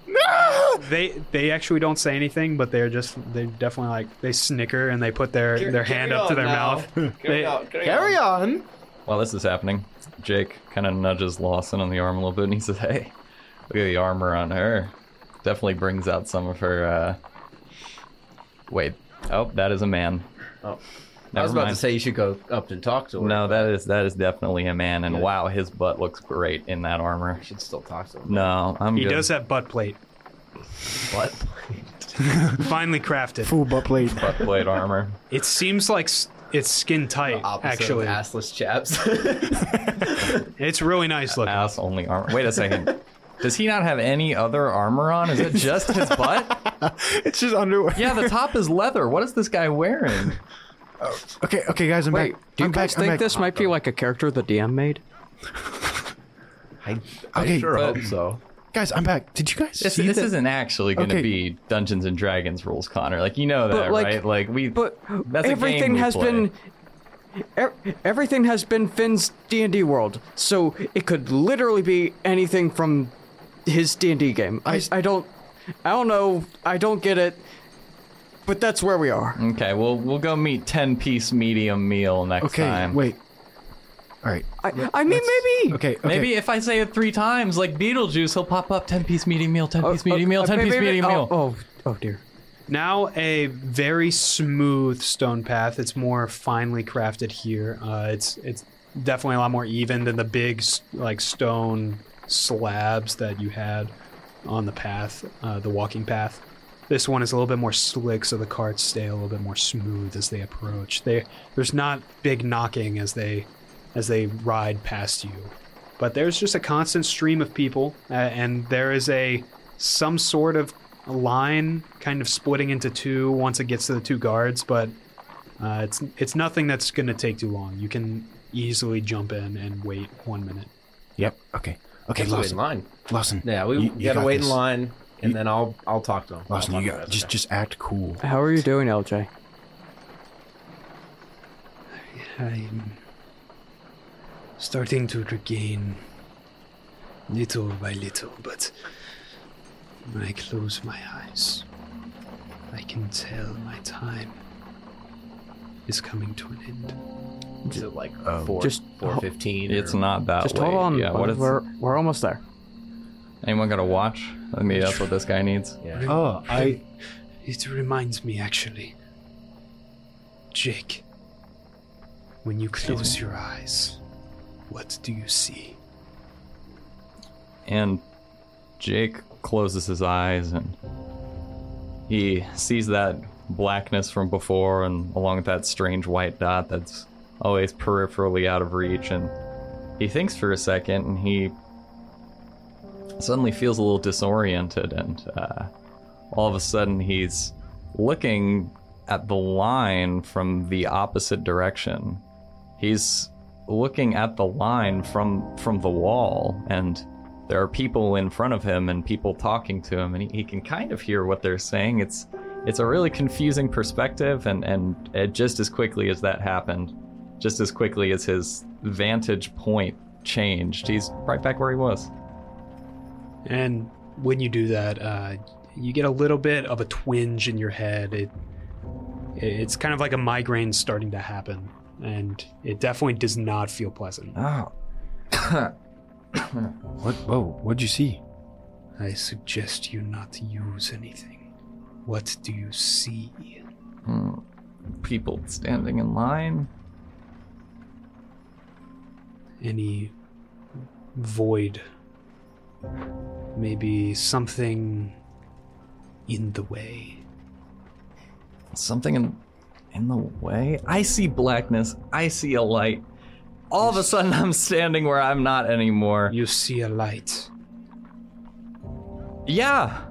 [SPEAKER 1] They they actually don't say anything, but they're just they definitely like they snicker and they put their their hand up to their mouth. They-
[SPEAKER 5] Carry on.
[SPEAKER 3] While this is happening, Jake kind of nudges Lawson on the arm a little bit and he says, Hey, look at the armor on her. Definitely brings out some of her, uh. Wait. Oh, that is a man.
[SPEAKER 4] Oh.
[SPEAKER 3] Never
[SPEAKER 4] I was about
[SPEAKER 3] mind.
[SPEAKER 4] to say you should go up and talk to her.
[SPEAKER 3] No, that is that is definitely a man, and
[SPEAKER 4] Yeah.
[SPEAKER 3] wow, his butt looks great in that armor.
[SPEAKER 4] I should still talk to her.
[SPEAKER 3] No, I'm
[SPEAKER 1] he
[SPEAKER 3] good.
[SPEAKER 1] does have butt plate,
[SPEAKER 4] What?
[SPEAKER 1] finely crafted.
[SPEAKER 5] Full butt plate.
[SPEAKER 3] butt plate armor.
[SPEAKER 1] It seems like s- it's skin tight.
[SPEAKER 4] Opposite
[SPEAKER 1] Actually,
[SPEAKER 4] of assless chaps.
[SPEAKER 1] it's really nice looking.
[SPEAKER 3] Ass only armor. Wait a second. Does he not have any other armor on? Is it just his butt?
[SPEAKER 5] It's just underwear.
[SPEAKER 3] Yeah, the top is leather. What is this guy wearing?
[SPEAKER 5] Oh, okay, okay, guys, I'm
[SPEAKER 6] Wait,
[SPEAKER 5] back.
[SPEAKER 6] do you
[SPEAKER 5] I'm
[SPEAKER 6] guys
[SPEAKER 5] back. I'm
[SPEAKER 6] think
[SPEAKER 5] back.
[SPEAKER 6] this might be like a character the DM made?
[SPEAKER 4] I, I
[SPEAKER 5] Okay,
[SPEAKER 4] sure
[SPEAKER 3] but-
[SPEAKER 4] hope so.
[SPEAKER 5] Guys, I'm back. Did you guys
[SPEAKER 3] This,
[SPEAKER 5] see
[SPEAKER 3] this
[SPEAKER 5] that?
[SPEAKER 3] isn't actually going to
[SPEAKER 5] Okay.
[SPEAKER 3] be Dungeons and Dragons rules, Connor. Like you know that,
[SPEAKER 6] But, like-
[SPEAKER 3] right? Like we.
[SPEAKER 6] But
[SPEAKER 3] That's a
[SPEAKER 6] everything
[SPEAKER 3] game we
[SPEAKER 6] has
[SPEAKER 3] play.
[SPEAKER 6] been e- everything has been Finn's D&D world. So it could literally be anything from his D&D game. I, I don't I don't know. I don't get it. But that's where we are.
[SPEAKER 3] Okay, well we'll go meet ten piece medium meal next
[SPEAKER 5] Okay,
[SPEAKER 3] time.
[SPEAKER 5] wait. All right.
[SPEAKER 6] I, I mean maybe
[SPEAKER 5] Okay, okay.
[SPEAKER 3] Maybe if I say it three times, like Beetlejuice, he'll pop up ten piece medium meal,
[SPEAKER 6] 10
[SPEAKER 3] piece medium
[SPEAKER 6] oh,
[SPEAKER 3] meal,
[SPEAKER 6] uh,
[SPEAKER 3] ten piece
[SPEAKER 6] maybe-
[SPEAKER 3] medium
[SPEAKER 6] oh,
[SPEAKER 3] meal.
[SPEAKER 6] Oh, oh dear.
[SPEAKER 1] Now a very smooth stone path. It's more finely crafted here. Uh, it's it's definitely a lot more even than the big like stone slabs that you had on the path, uh, the walking path. This one is a little bit more slick, so the carts stay a little bit more smooth as they approach. They there's not big knocking as they as they ride past you, but there's just a constant stream of people, uh, and there is a some sort of line kind of splitting into two once it gets to the two guards, but uh, it's it's nothing that's going to take too long. You can easily jump in and wait one minute.
[SPEAKER 5] Yep. Okay. Okay,
[SPEAKER 4] Have to wait in
[SPEAKER 5] Lawson.
[SPEAKER 4] line.
[SPEAKER 5] Lawson.
[SPEAKER 4] Yeah, we
[SPEAKER 5] you- you
[SPEAKER 4] gotta
[SPEAKER 5] got
[SPEAKER 4] wait
[SPEAKER 5] this.
[SPEAKER 4] in line, and
[SPEAKER 5] You-
[SPEAKER 4] then I'll I'll talk to him.
[SPEAKER 5] Lawson,
[SPEAKER 4] I'll
[SPEAKER 5] you got
[SPEAKER 4] to
[SPEAKER 5] just
[SPEAKER 4] him.
[SPEAKER 5] just act cool.
[SPEAKER 6] How are you doing, LJ?
[SPEAKER 1] I'm starting to regain little by little, but when I close my eyes, I can tell my time is coming to an end.
[SPEAKER 4] Is it like
[SPEAKER 5] Oh.
[SPEAKER 4] four
[SPEAKER 6] Just-
[SPEAKER 4] four fifteen?
[SPEAKER 3] It's not that
[SPEAKER 6] Just
[SPEAKER 3] late.
[SPEAKER 6] hold on.
[SPEAKER 3] Yeah, what is
[SPEAKER 6] we're we're almost there.
[SPEAKER 3] anyone got a watch? I mean, that's what this guy needs.
[SPEAKER 4] Yeah.
[SPEAKER 5] Oh, I
[SPEAKER 1] It reminds me, actually. Jake. When you close your eyes, what do you see?
[SPEAKER 3] And Jake closes his eyes and he sees that blackness from before and along with that strange white dot that's always peripherally out of reach and he thinks for a second and he suddenly feels a little disoriented and uh, all of a sudden he's looking at the line from the opposite direction he's looking at the line from from the wall and there are people in front of him and people talking to him and he, he can kind of hear what they're saying. It's it's a really confusing perspective and and uh, just as quickly as that happened just as quickly as his vantage point changed he's right back where he was.
[SPEAKER 1] And when you do that, uh, you get a little bit of a twinge in your head. It, it's kind of like a migraine starting to happen, and it definitely does not feel pleasant.
[SPEAKER 3] oh
[SPEAKER 5] What? Whoa! What'd you see?
[SPEAKER 1] I suggest you not use anything. What do you see?
[SPEAKER 3] hmm. people standing in line
[SPEAKER 1] Any void? Maybe something in the way.
[SPEAKER 3] something in in the way i see blackness i see a light all of a sudden i'm standing where i'm not anymore
[SPEAKER 1] You see a light.
[SPEAKER 3] yeah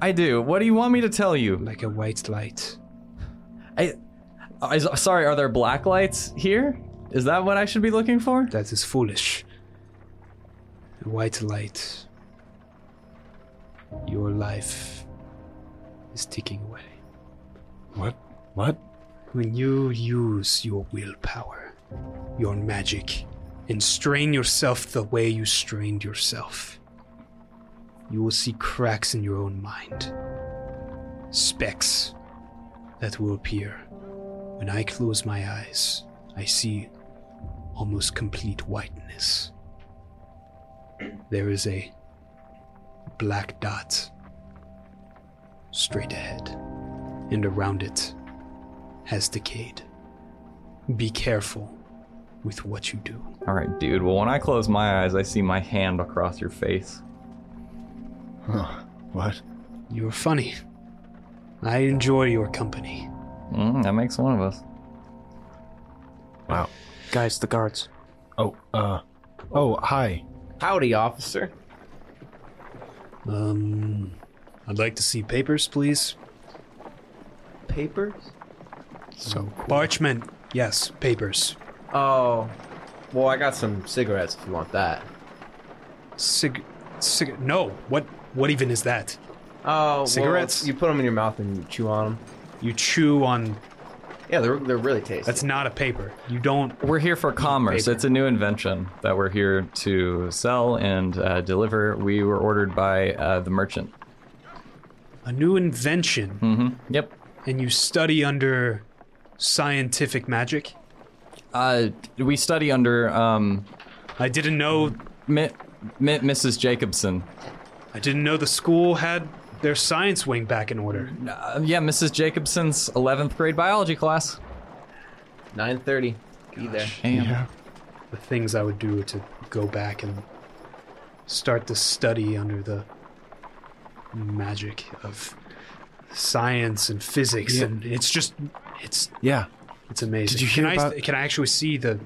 [SPEAKER 3] i do what do you want me to tell you
[SPEAKER 1] like a white light.
[SPEAKER 3] I, I sorry are there black lights here is that what i should be looking for
[SPEAKER 1] That is foolish. A white light. Your life is ticking away.
[SPEAKER 5] What? What?
[SPEAKER 1] When you use your willpower, your magic, and strain yourself the way you strained yourself, you will see cracks in your own mind. Specks that will appear. When I close my eyes, I see almost complete whiteness. There is a black dot straight ahead, and around it has decayed. Be careful with what you do.
[SPEAKER 3] all right dude well when i close my eyes i see my hand across your face
[SPEAKER 5] Huh. What?
[SPEAKER 1] You're funny. I enjoy your company.
[SPEAKER 3] mm, that makes one of us
[SPEAKER 5] Wow.
[SPEAKER 6] Guys, the guards.
[SPEAKER 5] Oh. Uh. Oh. Hi.
[SPEAKER 4] Howdy, officer.
[SPEAKER 1] Um, I'd like to see papers, please.
[SPEAKER 4] Papers?
[SPEAKER 5] So
[SPEAKER 1] Parchment. Yes, papers.
[SPEAKER 4] Oh, well, I got some cigarettes if you want that.
[SPEAKER 1] Cig. Cig. No. What? What even is that?
[SPEAKER 4] Oh, well,
[SPEAKER 1] Cigarettes?
[SPEAKER 4] you put them in your mouth and you chew on them.
[SPEAKER 1] You chew on.
[SPEAKER 4] Yeah, they're they're really tasty.
[SPEAKER 1] That's not a paper. You don't.
[SPEAKER 3] We're here for commerce.
[SPEAKER 1] paper.
[SPEAKER 3] It's a new invention that we're here to sell and uh, deliver. We were ordered by uh, the merchant.
[SPEAKER 1] A new invention,
[SPEAKER 3] Mm-hmm. Yep.
[SPEAKER 1] and you study under scientific magic.
[SPEAKER 3] Uh, we study under um,
[SPEAKER 1] I didn't know.
[SPEAKER 3] Mi- Mi- Mrs. Jacobson.
[SPEAKER 1] I didn't know the school had their science wing back in order.
[SPEAKER 3] Uh, yeah, Mrs. Jacobson's 11th grade biology class.
[SPEAKER 4] 9:30. Be there.
[SPEAKER 3] Damn.
[SPEAKER 1] the things I would do to go back and start to study under the magic of science and physics
[SPEAKER 5] Yeah.
[SPEAKER 1] and it's just it's
[SPEAKER 5] yeah.
[SPEAKER 1] it's amazing.
[SPEAKER 5] Did you
[SPEAKER 1] can
[SPEAKER 5] hear
[SPEAKER 1] I can I actually see the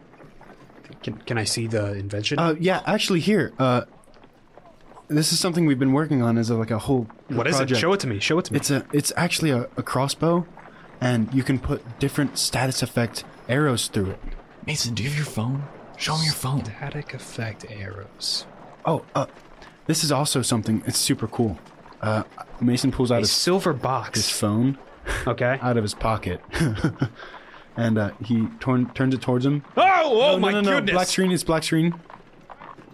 [SPEAKER 1] can, can I see the invention?
[SPEAKER 5] Uh. Yeah. Actually, here. Uh. This is something we've been working on as a, like a whole.
[SPEAKER 1] what is
[SPEAKER 5] project.
[SPEAKER 1] it? Show it to me. Show it to me.
[SPEAKER 5] It's a. It's actually a, a crossbow, and you can put different status effect arrows through it.
[SPEAKER 3] Mason, do you have your phone? Show me your phone.
[SPEAKER 1] static effect arrows.
[SPEAKER 5] Oh. Uh. This is also something. It's super cool. Uh. Mason pulls out
[SPEAKER 1] A
[SPEAKER 5] his,
[SPEAKER 1] silver box, his
[SPEAKER 5] phone
[SPEAKER 1] Okay.
[SPEAKER 5] out of his pocket, and uh, he torn, turns it towards him.
[SPEAKER 1] Oh, oh
[SPEAKER 5] no,
[SPEAKER 1] my
[SPEAKER 5] no, no,
[SPEAKER 1] goodness.
[SPEAKER 5] Black screen is black screen.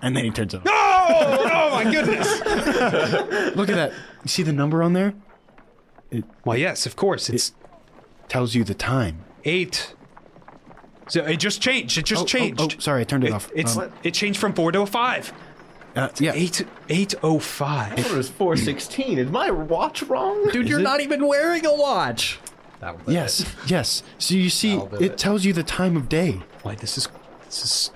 [SPEAKER 5] And then he turns it on.
[SPEAKER 1] Oh, oh my goodness.
[SPEAKER 5] Look at that. You see the number on there?
[SPEAKER 1] well, yes, of course. It's
[SPEAKER 5] Tells you the time.
[SPEAKER 1] eight. So it just changed. It just
[SPEAKER 5] Oh, oh,
[SPEAKER 1] changed.
[SPEAKER 5] Oh, sorry, I turned it,
[SPEAKER 1] It-
[SPEAKER 5] off.
[SPEAKER 1] it's
[SPEAKER 5] Um,
[SPEAKER 1] it changed from four to a five.
[SPEAKER 5] Uh, yeah.
[SPEAKER 1] Eight eight oh five.
[SPEAKER 4] It was 416. Is my watch wrong?
[SPEAKER 3] Dude, you're not even wearing a watch.
[SPEAKER 4] That'll
[SPEAKER 5] Yes,
[SPEAKER 4] it.
[SPEAKER 5] yes. So you see, it
[SPEAKER 4] it.
[SPEAKER 5] tells you the time of day.
[SPEAKER 1] Why this is this is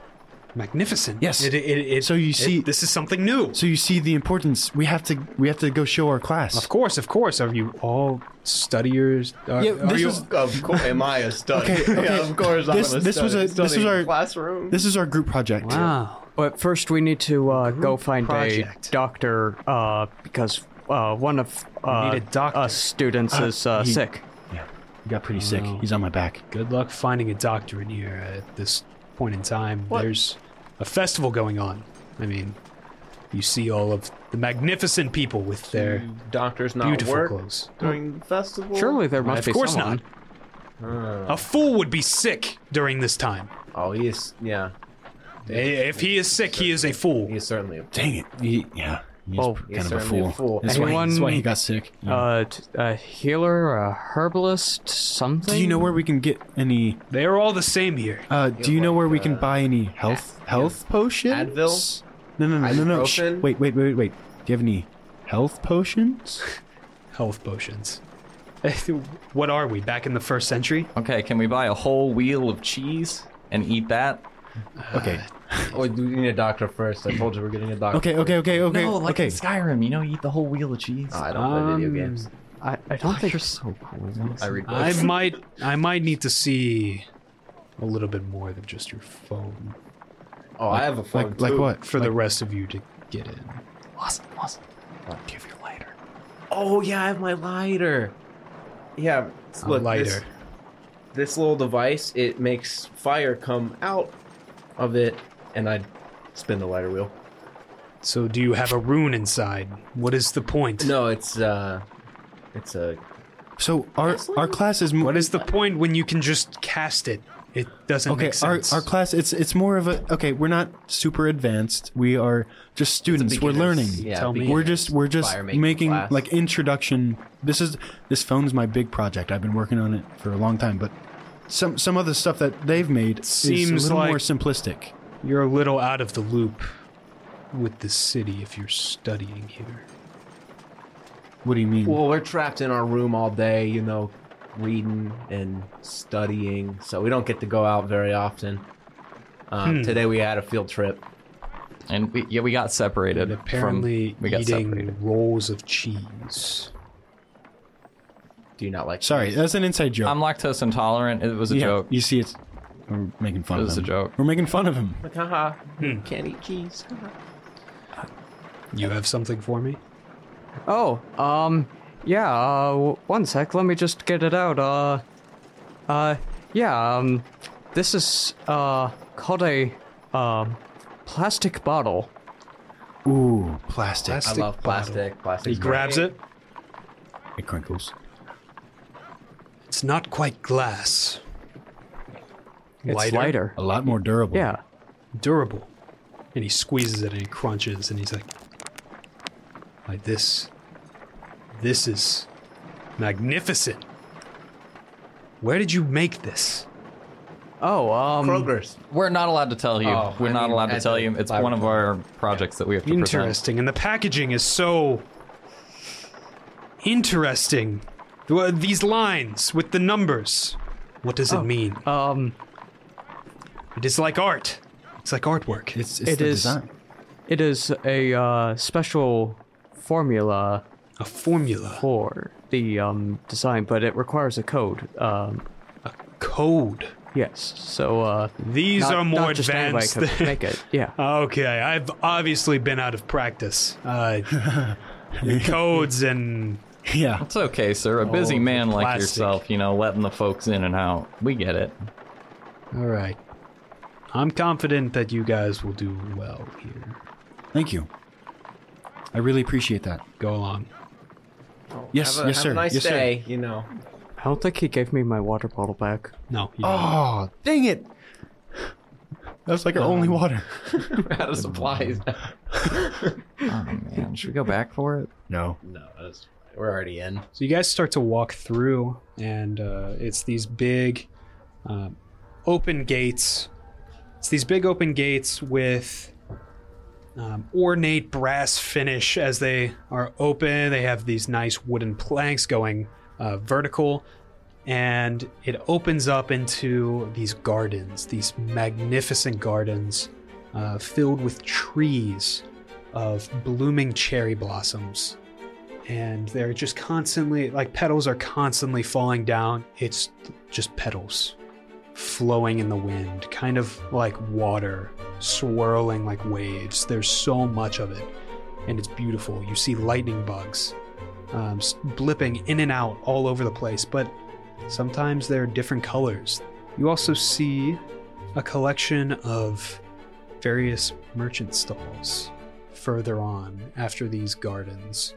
[SPEAKER 1] magnificent.
[SPEAKER 5] Yes.
[SPEAKER 1] It, it, it,
[SPEAKER 5] So you
[SPEAKER 1] it-
[SPEAKER 5] see-
[SPEAKER 1] this is something new.
[SPEAKER 5] So you see the importance. We have to. We have to go show our class.
[SPEAKER 1] Of course, of course. Are you all studiers? Are,
[SPEAKER 5] Yeah,
[SPEAKER 1] are
[SPEAKER 5] this
[SPEAKER 1] you,
[SPEAKER 5] is-
[SPEAKER 4] Of course, am I a stud?
[SPEAKER 5] Okay, okay.
[SPEAKER 4] yeah, of course. I'm
[SPEAKER 5] This-
[SPEAKER 4] a
[SPEAKER 5] this was a- this was our-
[SPEAKER 4] classroom.
[SPEAKER 5] This is our group project.
[SPEAKER 1] wow.
[SPEAKER 6] But first, we need to uh, go find
[SPEAKER 1] project.
[SPEAKER 6] a doctor uh, because uh, one of uh,
[SPEAKER 1] need a doctor.
[SPEAKER 6] us students is uh,
[SPEAKER 5] he-
[SPEAKER 6] sick.
[SPEAKER 5] He got pretty sick.
[SPEAKER 1] Oh.
[SPEAKER 5] He's on my back.
[SPEAKER 1] Good luck finding a doctor in here at this point in time.
[SPEAKER 4] What?
[SPEAKER 1] There's a festival going on. I mean, you see all of the magnificent people with their
[SPEAKER 4] doctors not
[SPEAKER 1] beautiful
[SPEAKER 4] work
[SPEAKER 1] clothes.
[SPEAKER 4] during the festival.
[SPEAKER 6] Surely there must
[SPEAKER 1] Of
[SPEAKER 6] be
[SPEAKER 1] course
[SPEAKER 6] someone.
[SPEAKER 1] not.
[SPEAKER 4] Uh,
[SPEAKER 1] A fool would be sick during this time.
[SPEAKER 4] oh, he is. Yeah,
[SPEAKER 1] If he is sick, he is a fool.
[SPEAKER 4] he is certainly a
[SPEAKER 5] Dang it. He, yeah. He's
[SPEAKER 6] Oh,
[SPEAKER 5] kind
[SPEAKER 4] he's
[SPEAKER 5] of a
[SPEAKER 4] certainly
[SPEAKER 5] fool.
[SPEAKER 4] a fool.
[SPEAKER 5] That's, why, that's why he got sick. Yeah.
[SPEAKER 6] Uh, t- a healer, a herbalist, something.
[SPEAKER 5] do you know where we can get any?
[SPEAKER 1] They are all the same here.
[SPEAKER 5] Uh, do you know
[SPEAKER 4] like,
[SPEAKER 5] where we can buy any health health potions?
[SPEAKER 4] Advil?
[SPEAKER 5] No, no, no, no, no. Shh.
[SPEAKER 4] Ibuprofen?
[SPEAKER 5] Wait, wait, wait, wait. Do you have any health potions?
[SPEAKER 1] Health potions. what are we? Back in the first century?
[SPEAKER 3] Okay, can we buy a whole wheel of cheese and eat that?
[SPEAKER 5] Okay.
[SPEAKER 4] Oh, we need a doctor first. I told you we're getting a doctor.
[SPEAKER 5] Okay, okay, okay, okay.
[SPEAKER 3] no, like
[SPEAKER 5] okay.
[SPEAKER 3] in Skyrim, you know, you eat the whole wheel of cheese.
[SPEAKER 4] Oh, I don't play video
[SPEAKER 1] Um,
[SPEAKER 4] games.
[SPEAKER 6] I, I don't think.
[SPEAKER 3] You're so cool.
[SPEAKER 4] I read
[SPEAKER 1] I might I might need to see a little bit more than just your phone
[SPEAKER 4] oh, I have a phone
[SPEAKER 5] like, like what?
[SPEAKER 1] for the rest of you to get in.
[SPEAKER 3] Lawson, Lawson, give your lighter.
[SPEAKER 4] Oh yeah, I have my lighter. Yeah,
[SPEAKER 1] A
[SPEAKER 4] look,
[SPEAKER 1] lighter.
[SPEAKER 4] This, this little device it makes fire come out of it, and I'd spin the lighter wheel.
[SPEAKER 1] So do you have a rune inside? What is the point?
[SPEAKER 4] No, it's uh, it's a
[SPEAKER 5] So our our class is mo-
[SPEAKER 1] What is the point when you can just cast it? It doesn't
[SPEAKER 5] okay.
[SPEAKER 1] make
[SPEAKER 5] Our
[SPEAKER 1] sense.
[SPEAKER 5] our class it's it's more of a okay. We're not super advanced. We are just students. We're
[SPEAKER 4] beginners.
[SPEAKER 5] learning.
[SPEAKER 4] Yeah,
[SPEAKER 1] Tell me.
[SPEAKER 5] We're just we're just
[SPEAKER 4] fire making
[SPEAKER 5] making
[SPEAKER 4] class.
[SPEAKER 5] like introduction. This is this phone's my big project. I've been working on it for a long time, but some some of the stuff that they've made
[SPEAKER 1] Seems
[SPEAKER 5] is a little
[SPEAKER 1] like-
[SPEAKER 5] more simplistic.
[SPEAKER 1] You're a little out of the loop with the city if you're studying here.
[SPEAKER 5] What do you mean?
[SPEAKER 4] Well, we're trapped in our room all day, you know, reading and studying, so we don't get to go out very often. Um,
[SPEAKER 1] Hmm.
[SPEAKER 4] Today we had a field trip.
[SPEAKER 3] And we, yeah, we got separated.
[SPEAKER 1] And apparently
[SPEAKER 3] from, we got
[SPEAKER 1] eating
[SPEAKER 3] separated.
[SPEAKER 1] rolls of cheese.
[SPEAKER 4] Do you not like?
[SPEAKER 5] Sorry, that's an inside joke.
[SPEAKER 3] I'm lactose intolerant. It was a
[SPEAKER 5] yeah,
[SPEAKER 3] joke.
[SPEAKER 5] you see, it's we're making fun
[SPEAKER 3] It
[SPEAKER 5] of
[SPEAKER 3] was
[SPEAKER 5] him.
[SPEAKER 3] a joke.
[SPEAKER 5] We're making fun of him.
[SPEAKER 4] Like, haha,
[SPEAKER 1] Hmm.
[SPEAKER 4] can't eat cheese.
[SPEAKER 1] You have something for me?
[SPEAKER 6] Oh, um, yeah. Uh, w- one sec. Let me just get it out. Uh, uh, yeah. Um, this is uh called a um plastic bottle.
[SPEAKER 5] Ooh, plastic.
[SPEAKER 4] I
[SPEAKER 1] Plastic
[SPEAKER 4] love
[SPEAKER 1] bottle.
[SPEAKER 4] plastic. Plastic.
[SPEAKER 1] He grabs it.
[SPEAKER 5] It crinkles.
[SPEAKER 1] It's not quite glass.
[SPEAKER 6] It's lighter.
[SPEAKER 5] A lot more durable.
[SPEAKER 6] Yeah.
[SPEAKER 1] durable. And he squeezes it and he crunches and he's like, like this. This is magnificent. Where did you make this?
[SPEAKER 6] Oh, um,
[SPEAKER 4] Kroger's.
[SPEAKER 3] We're not allowed to tell you.
[SPEAKER 4] Oh,
[SPEAKER 3] We're
[SPEAKER 4] I
[SPEAKER 3] not
[SPEAKER 4] mean,
[SPEAKER 3] allowed to tell you. It's one of our projects that we have to present.
[SPEAKER 1] Interesting. And the packaging is so interesting. These lines with the numbers. What does it mean?
[SPEAKER 6] um,
[SPEAKER 1] It is like art. It's like artwork.
[SPEAKER 5] It's, it's
[SPEAKER 6] It is-
[SPEAKER 5] design.
[SPEAKER 6] it is a uh, special formula
[SPEAKER 1] a formula.
[SPEAKER 6] for the um design, but it requires a code. Um, a
[SPEAKER 1] Code.
[SPEAKER 6] yes. So uh,
[SPEAKER 1] These
[SPEAKER 6] not,
[SPEAKER 1] are more
[SPEAKER 6] not just anybody
[SPEAKER 1] advanced. than-
[SPEAKER 6] make it. Yeah.
[SPEAKER 1] Okay, I've obviously been out of practice. Uh, codes and
[SPEAKER 5] Yeah.
[SPEAKER 3] It's okay, sir. A busy
[SPEAKER 1] Oh,
[SPEAKER 3] man like
[SPEAKER 1] plastic.
[SPEAKER 3] yourself, you know, letting the folks in and out. We get it.
[SPEAKER 1] all right. I'm confident that you guys will do well here.
[SPEAKER 5] Thank you. I really appreciate that.
[SPEAKER 1] Go along.
[SPEAKER 5] Yes,
[SPEAKER 4] have a,
[SPEAKER 5] yes,
[SPEAKER 4] have
[SPEAKER 5] sir.
[SPEAKER 4] A nice
[SPEAKER 5] yes, sir.
[SPEAKER 4] day. You know.
[SPEAKER 6] I don't think he gave me my water bottle back.
[SPEAKER 1] No. You
[SPEAKER 5] Oh, dang it! That was like our only um, water.
[SPEAKER 4] out of supplies.
[SPEAKER 3] Oh man, should we go back for it?
[SPEAKER 5] No.
[SPEAKER 4] no, that's, we're already in.
[SPEAKER 1] So you guys start to walk through, and uh, it's these big um, open gates. It's these big open gates with um, ornate brass finish as they are open. They have these nice wooden planks going uh, vertical.
[SPEAKER 7] and it opens up into these gardens, these magnificent gardens uh, filled with trees of blooming cherry blossoms. And they're just constantly, like petals are constantly falling down. It's just petals flowing in the wind, kind of like water swirling like waves. There's so much of it, and it's beautiful. You see lightning bugs um, blipping in and out all over the place, but sometimes they're different colors. You also see a collection of various merchant stalls further on after these gardens.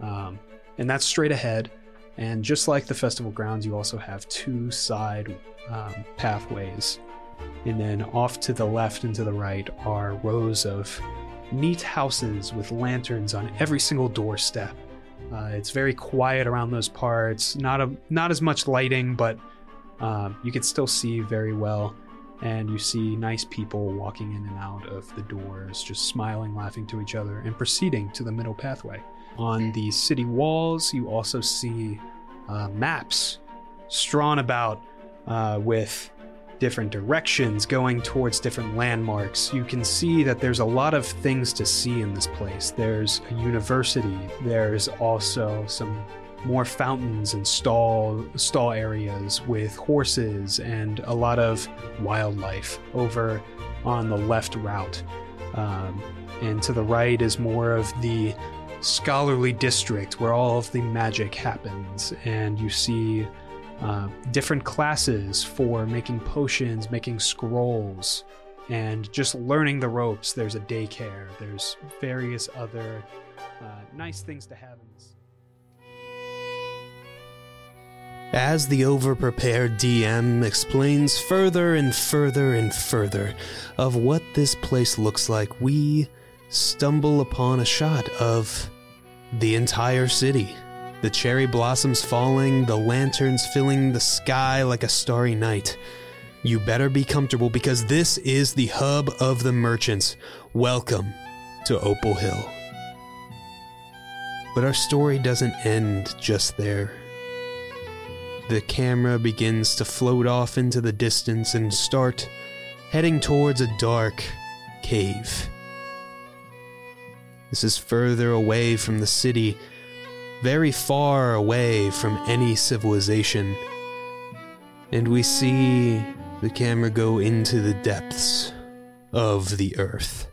[SPEAKER 7] Um, and that's straight ahead. And just like the festival grounds, you also have two side um, pathways. And then off to the left and to the right are rows of neat houses with lanterns on every single doorstep. Uh, it's very quiet around those parts. Not a not as much lighting, but um, you can still see very well. And you see nice people walking in and out of the doors, just smiling, laughing to each other, and proceeding to the middle pathway. On the city walls, you also see uh, maps strewn about uh, with different directions going towards different landmarks. You can see that there's a lot of things to see in this place. There's a university, there's also some more fountains and stall stall areas with horses and a lot of wildlife over on the left route. Um, and to the right is more of the scholarly district where all of the magic happens, and you see uh, different classes for making potions, making scrolls, and just learning the ropes. There's a daycare. There's various other uh, nice things to have in this.
[SPEAKER 1] As the overprepared DM explains further and further and further of what this place looks like, we stumble upon a shot of the entire city. The cherry blossoms falling, the lanterns filling the sky like a starry night. You better be comfortable because this is the hub of the merchants. Welcome to Opal Hill. But our story doesn't end just there. The camera begins to float off into the distance and start heading towards a dark cave. This is further away from the city, very far away from any civilization. And we see the camera go into the depths of the earth.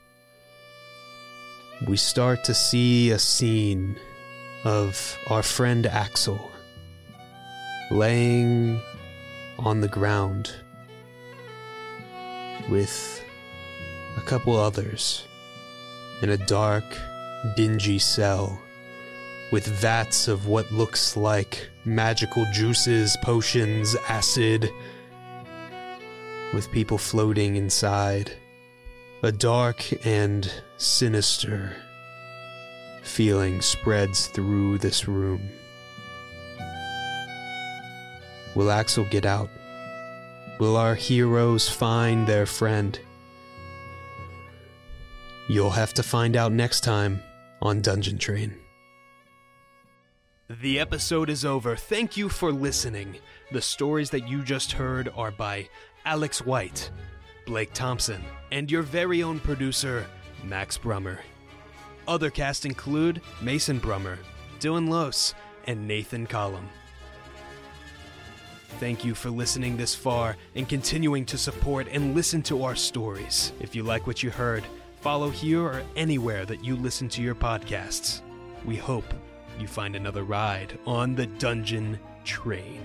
[SPEAKER 1] We start to see a scene of our friend Axel laying on the ground with a couple others in a dark, dingy cell with vats of what looks like magical juices, potions, acid, with people floating inside. A dark and sinister feeling spreads through this room. Will Axel get out? Will our heroes find their friend? You'll have to find out next time on Dungeon Train. The episode is over. Thank you for listening. The stories that you just heard are by Alex White, Blake Thompson, and your very own producer, Max Brummer. Other cast include Mason Brummer, Dylan Lose, and Nathan Collum. Thank you for listening this far and continuing to support and listen to our stories. If you like what you heard, follow here or anywhere that you listen to your podcasts. We hope you find another ride on the Dungeon Train.